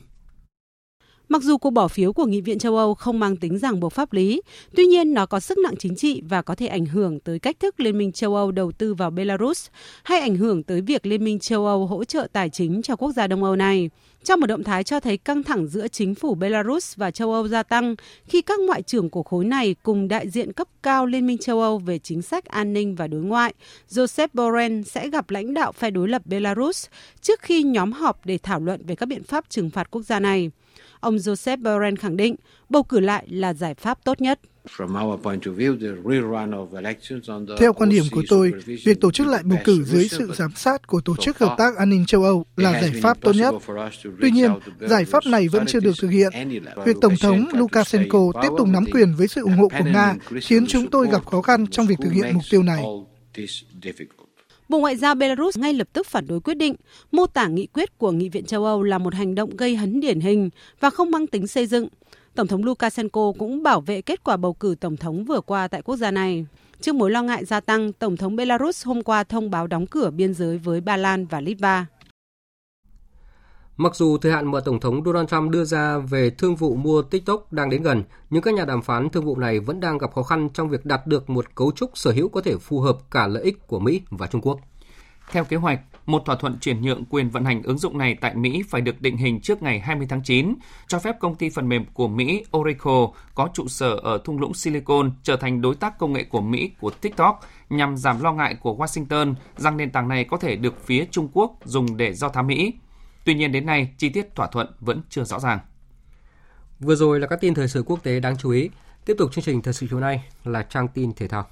Mặc dù cuộc bỏ phiếu của Nghị viện châu Âu không mang tính ràng buộc pháp lý, tuy nhiên nó có sức nặng chính trị và có thể ảnh hưởng tới cách thức Liên minh châu Âu đầu tư vào Belarus hay ảnh hưởng tới việc Liên minh châu Âu hỗ trợ tài chính cho quốc gia Đông Âu này. Trong một động thái cho thấy căng thẳng giữa chính phủ Belarus và châu Âu gia tăng khi các ngoại trưởng của khối này cùng đại diện cấp cao Liên minh châu Âu về chính sách an ninh và đối ngoại, Joseph Borrell sẽ gặp lãnh đạo phe đối lập Belarus trước khi nhóm họp để thảo luận về các biện pháp trừng phạt quốc gia này. Ông Joseph Borrell khẳng định bầu cử lại là giải pháp tốt nhất. Theo quan điểm của tôi, việc tổ chức lại bầu cử dưới sự giám sát của Tổ chức Hợp tác An ninh châu Âu là giải pháp tốt nhất. Tuy nhiên, giải pháp này vẫn chưa được thực hiện. Việc Tổng thống Lukashenko tiếp tục nắm quyền với sự ủng hộ của Nga khiến chúng tôi gặp khó khăn trong việc thực hiện mục tiêu này. Bộ Ngoại giao Belarus ngay lập tức phản đối quyết định, mô tả nghị quyết của Nghị viện châu Âu là một hành động gây hấn điển hình và không mang tính xây dựng. Tổng thống Lukashenko cũng bảo vệ kết quả bầu cử tổng thống vừa qua tại quốc gia này. Trước mối lo ngại gia tăng, Tổng thống Belarus hôm qua thông báo đóng cửa biên giới với Ba Lan và Litva. Mặc dù thời hạn mà Tổng thống Donald Trump đưa ra về thương vụ mua TikTok đang đến gần, nhưng các nhà đàm phán thương vụ này vẫn đang gặp khó khăn trong việc đạt được một cấu trúc sở hữu có thể phù hợp cả lợi ích của Mỹ và Trung Quốc. Theo kế hoạch, một thỏa thuận chuyển nhượng quyền vận hành ứng dụng này tại Mỹ phải được định hình trước ngày 20 tháng 9, cho phép công ty phần mềm của Mỹ Oracle có trụ sở ở thung lũng Silicon trở thành đối tác công nghệ của Mỹ của TikTok nhằm giảm lo ngại của Washington rằng nền tảng này có thể được phía Trung Quốc dùng để do thám Mỹ. Tuy nhiên đến nay, chi tiết thỏa thuận vẫn chưa rõ ràng. Vừa rồi là các tin thời sự quốc tế đáng chú ý. Tiếp tục chương trình thời sự chiều nay là trang tin thể thao.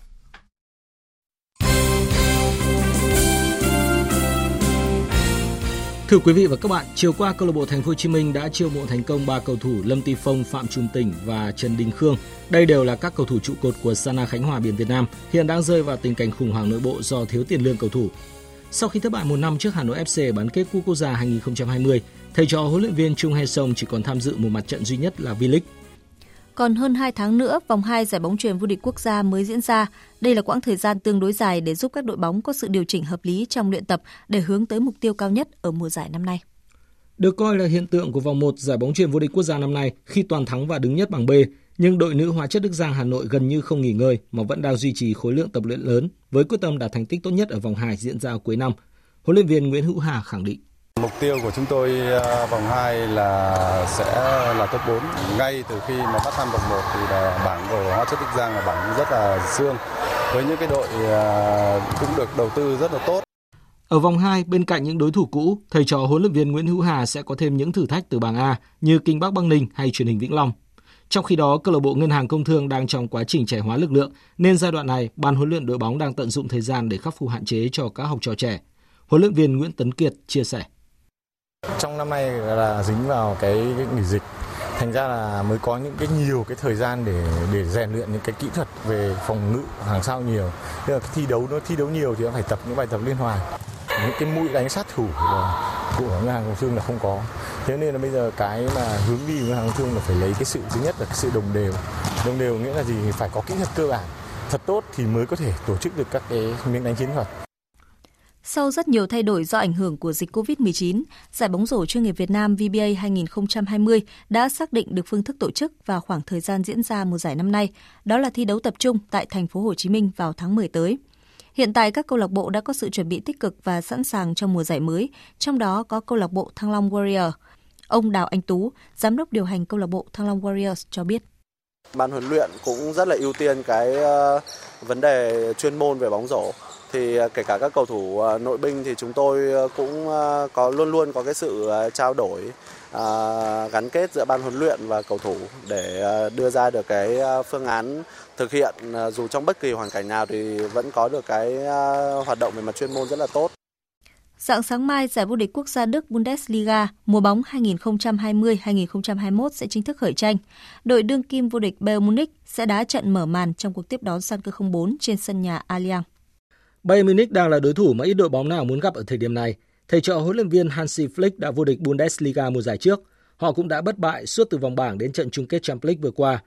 Thưa quý vị và các bạn, chiều qua câu lạc bộ Thành phố Hồ Chí Minh đã chiêu mộ thành công ba cầu thủ Lâm Ti Phong, Phạm Trung Tỉnh và Trần Đình Khương. Đây đều là các cầu thủ trụ cột của Sana Khánh Hòa biển Việt Nam, hiện đang rơi vào tình cảnh khủng hoảng nội bộ do thiếu tiền lương cầu thủ. Sau khi thất bại một năm trước Hà Nội FC bán kết Cúp Quốc gia 2020, thầy trò huấn luyện viên Trung Hae Song chỉ còn tham dự một mặt trận duy nhất là V-League. Còn hơn 2 tháng nữa, vòng 2 giải bóng truyền vô địch quốc gia mới diễn ra. Đây là quãng thời gian tương đối dài để giúp các đội bóng có sự điều chỉnh hợp lý trong luyện tập để hướng tới mục tiêu cao nhất ở mùa giải năm nay. Được coi là hiện tượng của vòng 1 giải bóng truyền vô địch quốc gia năm nay khi toàn thắng và đứng nhất bảng B, nhưng đội nữ hóa chất Đức Giang Hà Nội gần như không nghỉ ngơi mà vẫn đang duy trì khối lượng tập luyện lớn với quyết tâm đạt thành tích tốt nhất ở vòng 2 diễn ra cuối năm. Huấn luyện viên Nguyễn Hữu Hà khẳng định. Mục tiêu của chúng tôi à, vòng 2 là sẽ là top 4. Ngay từ khi mà bắt thăm vòng 1 thì là bảng của Hóa chất Đức Giang là bảng rất là xương. Với những cái đội à, cũng được đầu tư rất là tốt. Ở vòng 2, bên cạnh những đối thủ cũ, thầy trò huấn luyện viên Nguyễn Hữu Hà sẽ có thêm những thử thách từ bảng A như Kinh Bắc Băng Ninh hay Truyền hình Vĩnh Long. Trong khi đó, câu lạc bộ Ngân hàng Công Thương đang trong quá trình trẻ hóa lực lượng, nên giai đoạn này, ban huấn luyện đội bóng đang tận dụng thời gian để khắc phục hạn chế cho các học trò trẻ. Huấn luyện viên Nguyễn Tấn Kiệt chia sẻ. Trong năm nay là dính vào cái, cái nghỉ dịch thành ra là mới có những cái nhiều cái thời gian để để rèn luyện những cái kỹ thuật về phòng ngự hàng sau nhiều. Tức là thi đấu nó thi đấu nhiều thì nó phải tập những bài tập liên hoàn. Những cái mũi đánh sát thủ là của ngân hàng công thương là không có. Thế nên là bây giờ cái mà hướng đi của ngân hàng công thương là phải lấy cái sự thứ nhất là cái sự đồng đều. Đồng đều nghĩa là gì? Phải có kỹ thuật cơ bản thật tốt thì mới có thể tổ chức được các cái miếng đánh chiến thuật. Sau rất nhiều thay đổi do ảnh hưởng của dịch COVID-19, giải bóng rổ chuyên nghiệp Việt Nam VBA 2020 đã xác định được phương thức tổ chức và khoảng thời gian diễn ra mùa giải năm nay, đó là thi đấu tập trung tại thành phố Hồ Chí Minh vào tháng 10 tới. Hiện tại các câu lạc bộ đã có sự chuẩn bị tích cực và sẵn sàng cho mùa giải mới, trong đó có câu lạc bộ Thăng Long Warrior. Ông Đào Anh Tú, giám đốc điều hành câu lạc bộ Thăng Long Warriors cho biết. Ban huấn luyện cũng rất là ưu tiên cái ờ, vấn đề chuyên môn về bóng rổ thì à, kể cả các cầu thủ à, nội binh thì chúng tôi à, cũng có luôn luôn có cái sự trao đổi gắn kết giữa ban huấn luyện và cầu thủ để đưa ra được cái phương án thực hiện dù trong bất kỳ hoàn cảnh nào thì vẫn có được cái hoạt động về mặt chuyên môn rất là tốt. Dạng sáng mai, giải vô địch quốc gia Đức Bundesliga mùa bóng 2020-2021 sẽ chính thức khởi tranh. Đội đương kim vô địch Bayern Munich sẽ đá trận mở màn trong cuộc tiếp đón Schalke 04 trên sân nhà Allianz. Bayern Munich đang là đối thủ mà ít đội bóng nào muốn gặp ở thời điểm này. Thầy trò huấn luyện viên Hansi Flick đã vô địch Bundesliga mùa giải trước. Họ cũng đã bất bại suốt từ vòng bảng đến trận chung kết Champions League vừa qua.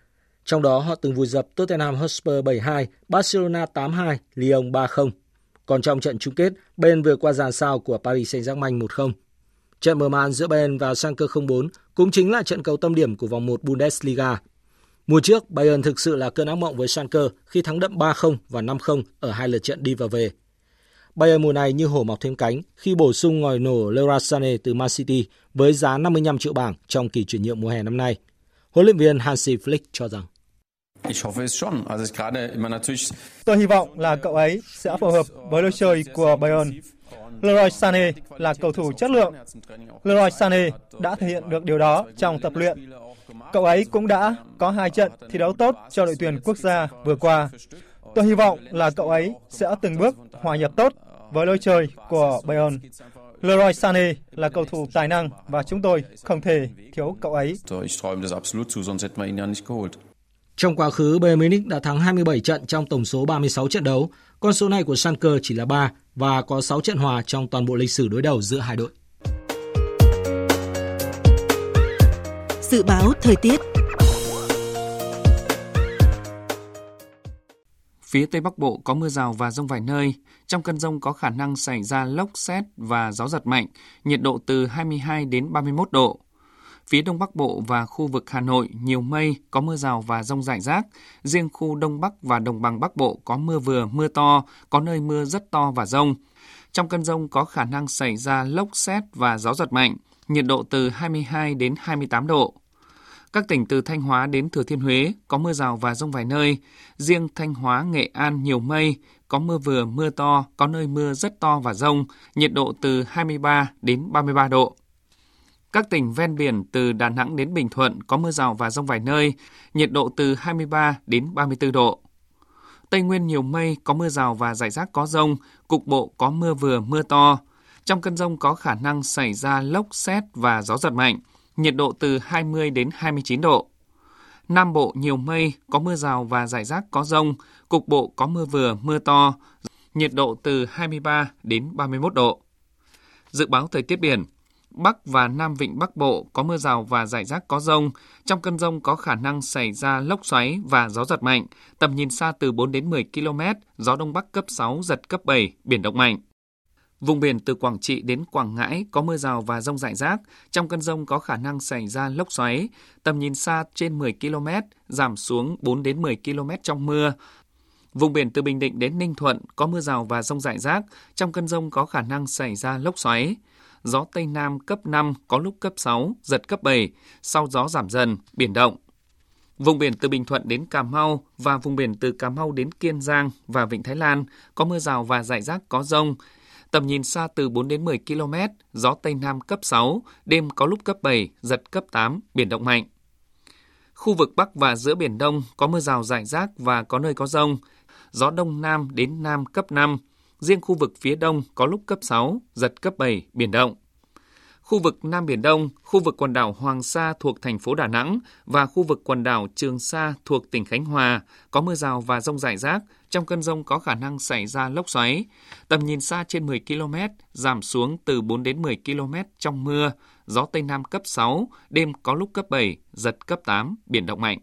Trong đó họ từng vùi dập Tottenham Hotspur 7-2, Barcelona 8-2, Lyon 3-0. Còn trong trận chung kết, Bayern vừa qua dàn sao của Paris Saint-Germain 1-0. Trận mở màn giữa Bayern và Schalke 04 cũng chính là trận cầu tâm điểm của vòng 1 Bundesliga. Mùa trước, Bayern thực sự là cơn ác mộng với Schalke khi thắng đậm 3-0 và 5-0 ở hai lượt trận đi và về. Bayern mùa này như hổ mọc thêm cánh khi bổ sung ngòi nổ Leroy Sané từ Man City với giá 55 triệu bảng trong kỳ chuyển nhượng mùa hè năm nay. Huấn luyện viên Hansi Flick cho rằng Tôi hy vọng là cậu ấy sẽ phù hợp với lối chơi của Bayern. Leroy Sané là cầu thủ chất lượng. Leroy Sané đã thể hiện được điều đó trong tập luyện Cậu ấy cũng đã có hai trận thi đấu tốt cho đội tuyển quốc gia vừa qua. Tôi hy vọng là cậu ấy sẽ từng bước hòa nhập tốt với lối chơi của Bayern. Leroy Sané là cầu thủ tài năng và chúng tôi không thể thiếu cậu ấy. Trong quá khứ, Bayern Munich đã thắng 27 trận trong tổng số 36 trận đấu. Con số này của Schalke chỉ là 3 và có 6 trận hòa trong toàn bộ lịch sử đối đầu giữa hai đội. Dự báo thời tiết Phía Tây Bắc Bộ có mưa rào và rông vài nơi. Trong cơn rông có khả năng xảy ra lốc xét và gió giật mạnh, nhiệt độ từ 22 đến 31 độ. Phía Đông Bắc Bộ và khu vực Hà Nội nhiều mây, có mưa rào và rông rải rác. Riêng khu Đông Bắc và Đồng bằng Bắc Bộ có mưa vừa, mưa to, có nơi mưa rất to và rông. Trong cơn rông có khả năng xảy ra lốc xét và gió giật mạnh, nhiệt độ từ 22 đến 28 độ. Các tỉnh từ Thanh Hóa đến Thừa Thiên Huế có mưa rào và rông vài nơi. Riêng Thanh Hóa, Nghệ An nhiều mây, có mưa vừa, mưa to, có nơi mưa rất to và rông, nhiệt độ từ 23 đến 33 độ. Các tỉnh ven biển từ Đà Nẵng đến Bình Thuận có mưa rào và rông vài nơi, nhiệt độ từ 23 đến 34 độ. Tây Nguyên nhiều mây, có mưa rào và rải rác có rông, cục bộ có mưa vừa, mưa to. Trong cơn rông có khả năng xảy ra lốc xét và gió giật mạnh, nhiệt độ từ 20 đến 29 độ. Nam Bộ nhiều mây, có mưa rào và rải rác có rông, cục bộ có mưa vừa, mưa to, nhiệt độ từ 23 đến 31 độ. Dự báo thời tiết biển, Bắc và Nam Vịnh Bắc Bộ có mưa rào và rải rác có rông. Trong cơn rông có khả năng xảy ra lốc xoáy và gió giật mạnh. Tầm nhìn xa từ 4 đến 10 km, gió Đông Bắc cấp 6, giật cấp 7, biển động mạnh. Vùng biển từ Quảng Trị đến Quảng Ngãi có mưa rào và rông rải rác. Trong cơn rông có khả năng xảy ra lốc xoáy. Tầm nhìn xa trên 10 km, giảm xuống 4 đến 10 km trong mưa. Vùng biển từ Bình Định đến Ninh Thuận có mưa rào và rông rải rác. Trong cơn rông có khả năng xảy ra lốc xoáy. Gió Tây Nam cấp 5, có lúc cấp 6, giật cấp 7. Sau gió giảm dần, biển động. Vùng biển từ Bình Thuận đến Cà Mau và vùng biển từ Cà Mau đến Kiên Giang và Vịnh Thái Lan có mưa rào và rải rác có rông, tầm nhìn xa từ 4 đến 10 km, gió Tây Nam cấp 6, đêm có lúc cấp 7, giật cấp 8, biển động mạnh. Khu vực Bắc và giữa Biển Đông có mưa rào rải rác và có nơi có rông, gió Đông Nam đến Nam cấp 5, riêng khu vực phía Đông có lúc cấp 6, giật cấp 7, biển động. Khu vực Nam Biển Đông, khu vực quần đảo Hoàng Sa thuộc thành phố Đà Nẵng và khu vực quần đảo Trường Sa thuộc tỉnh Khánh Hòa có mưa rào và rông rải rác, trong cơn rông có khả năng xảy ra lốc xoáy. Tầm nhìn xa trên 10 km, giảm xuống từ 4 đến 10 km trong mưa, gió Tây Nam cấp 6, đêm có lúc cấp 7, giật cấp 8, biển động mạnh.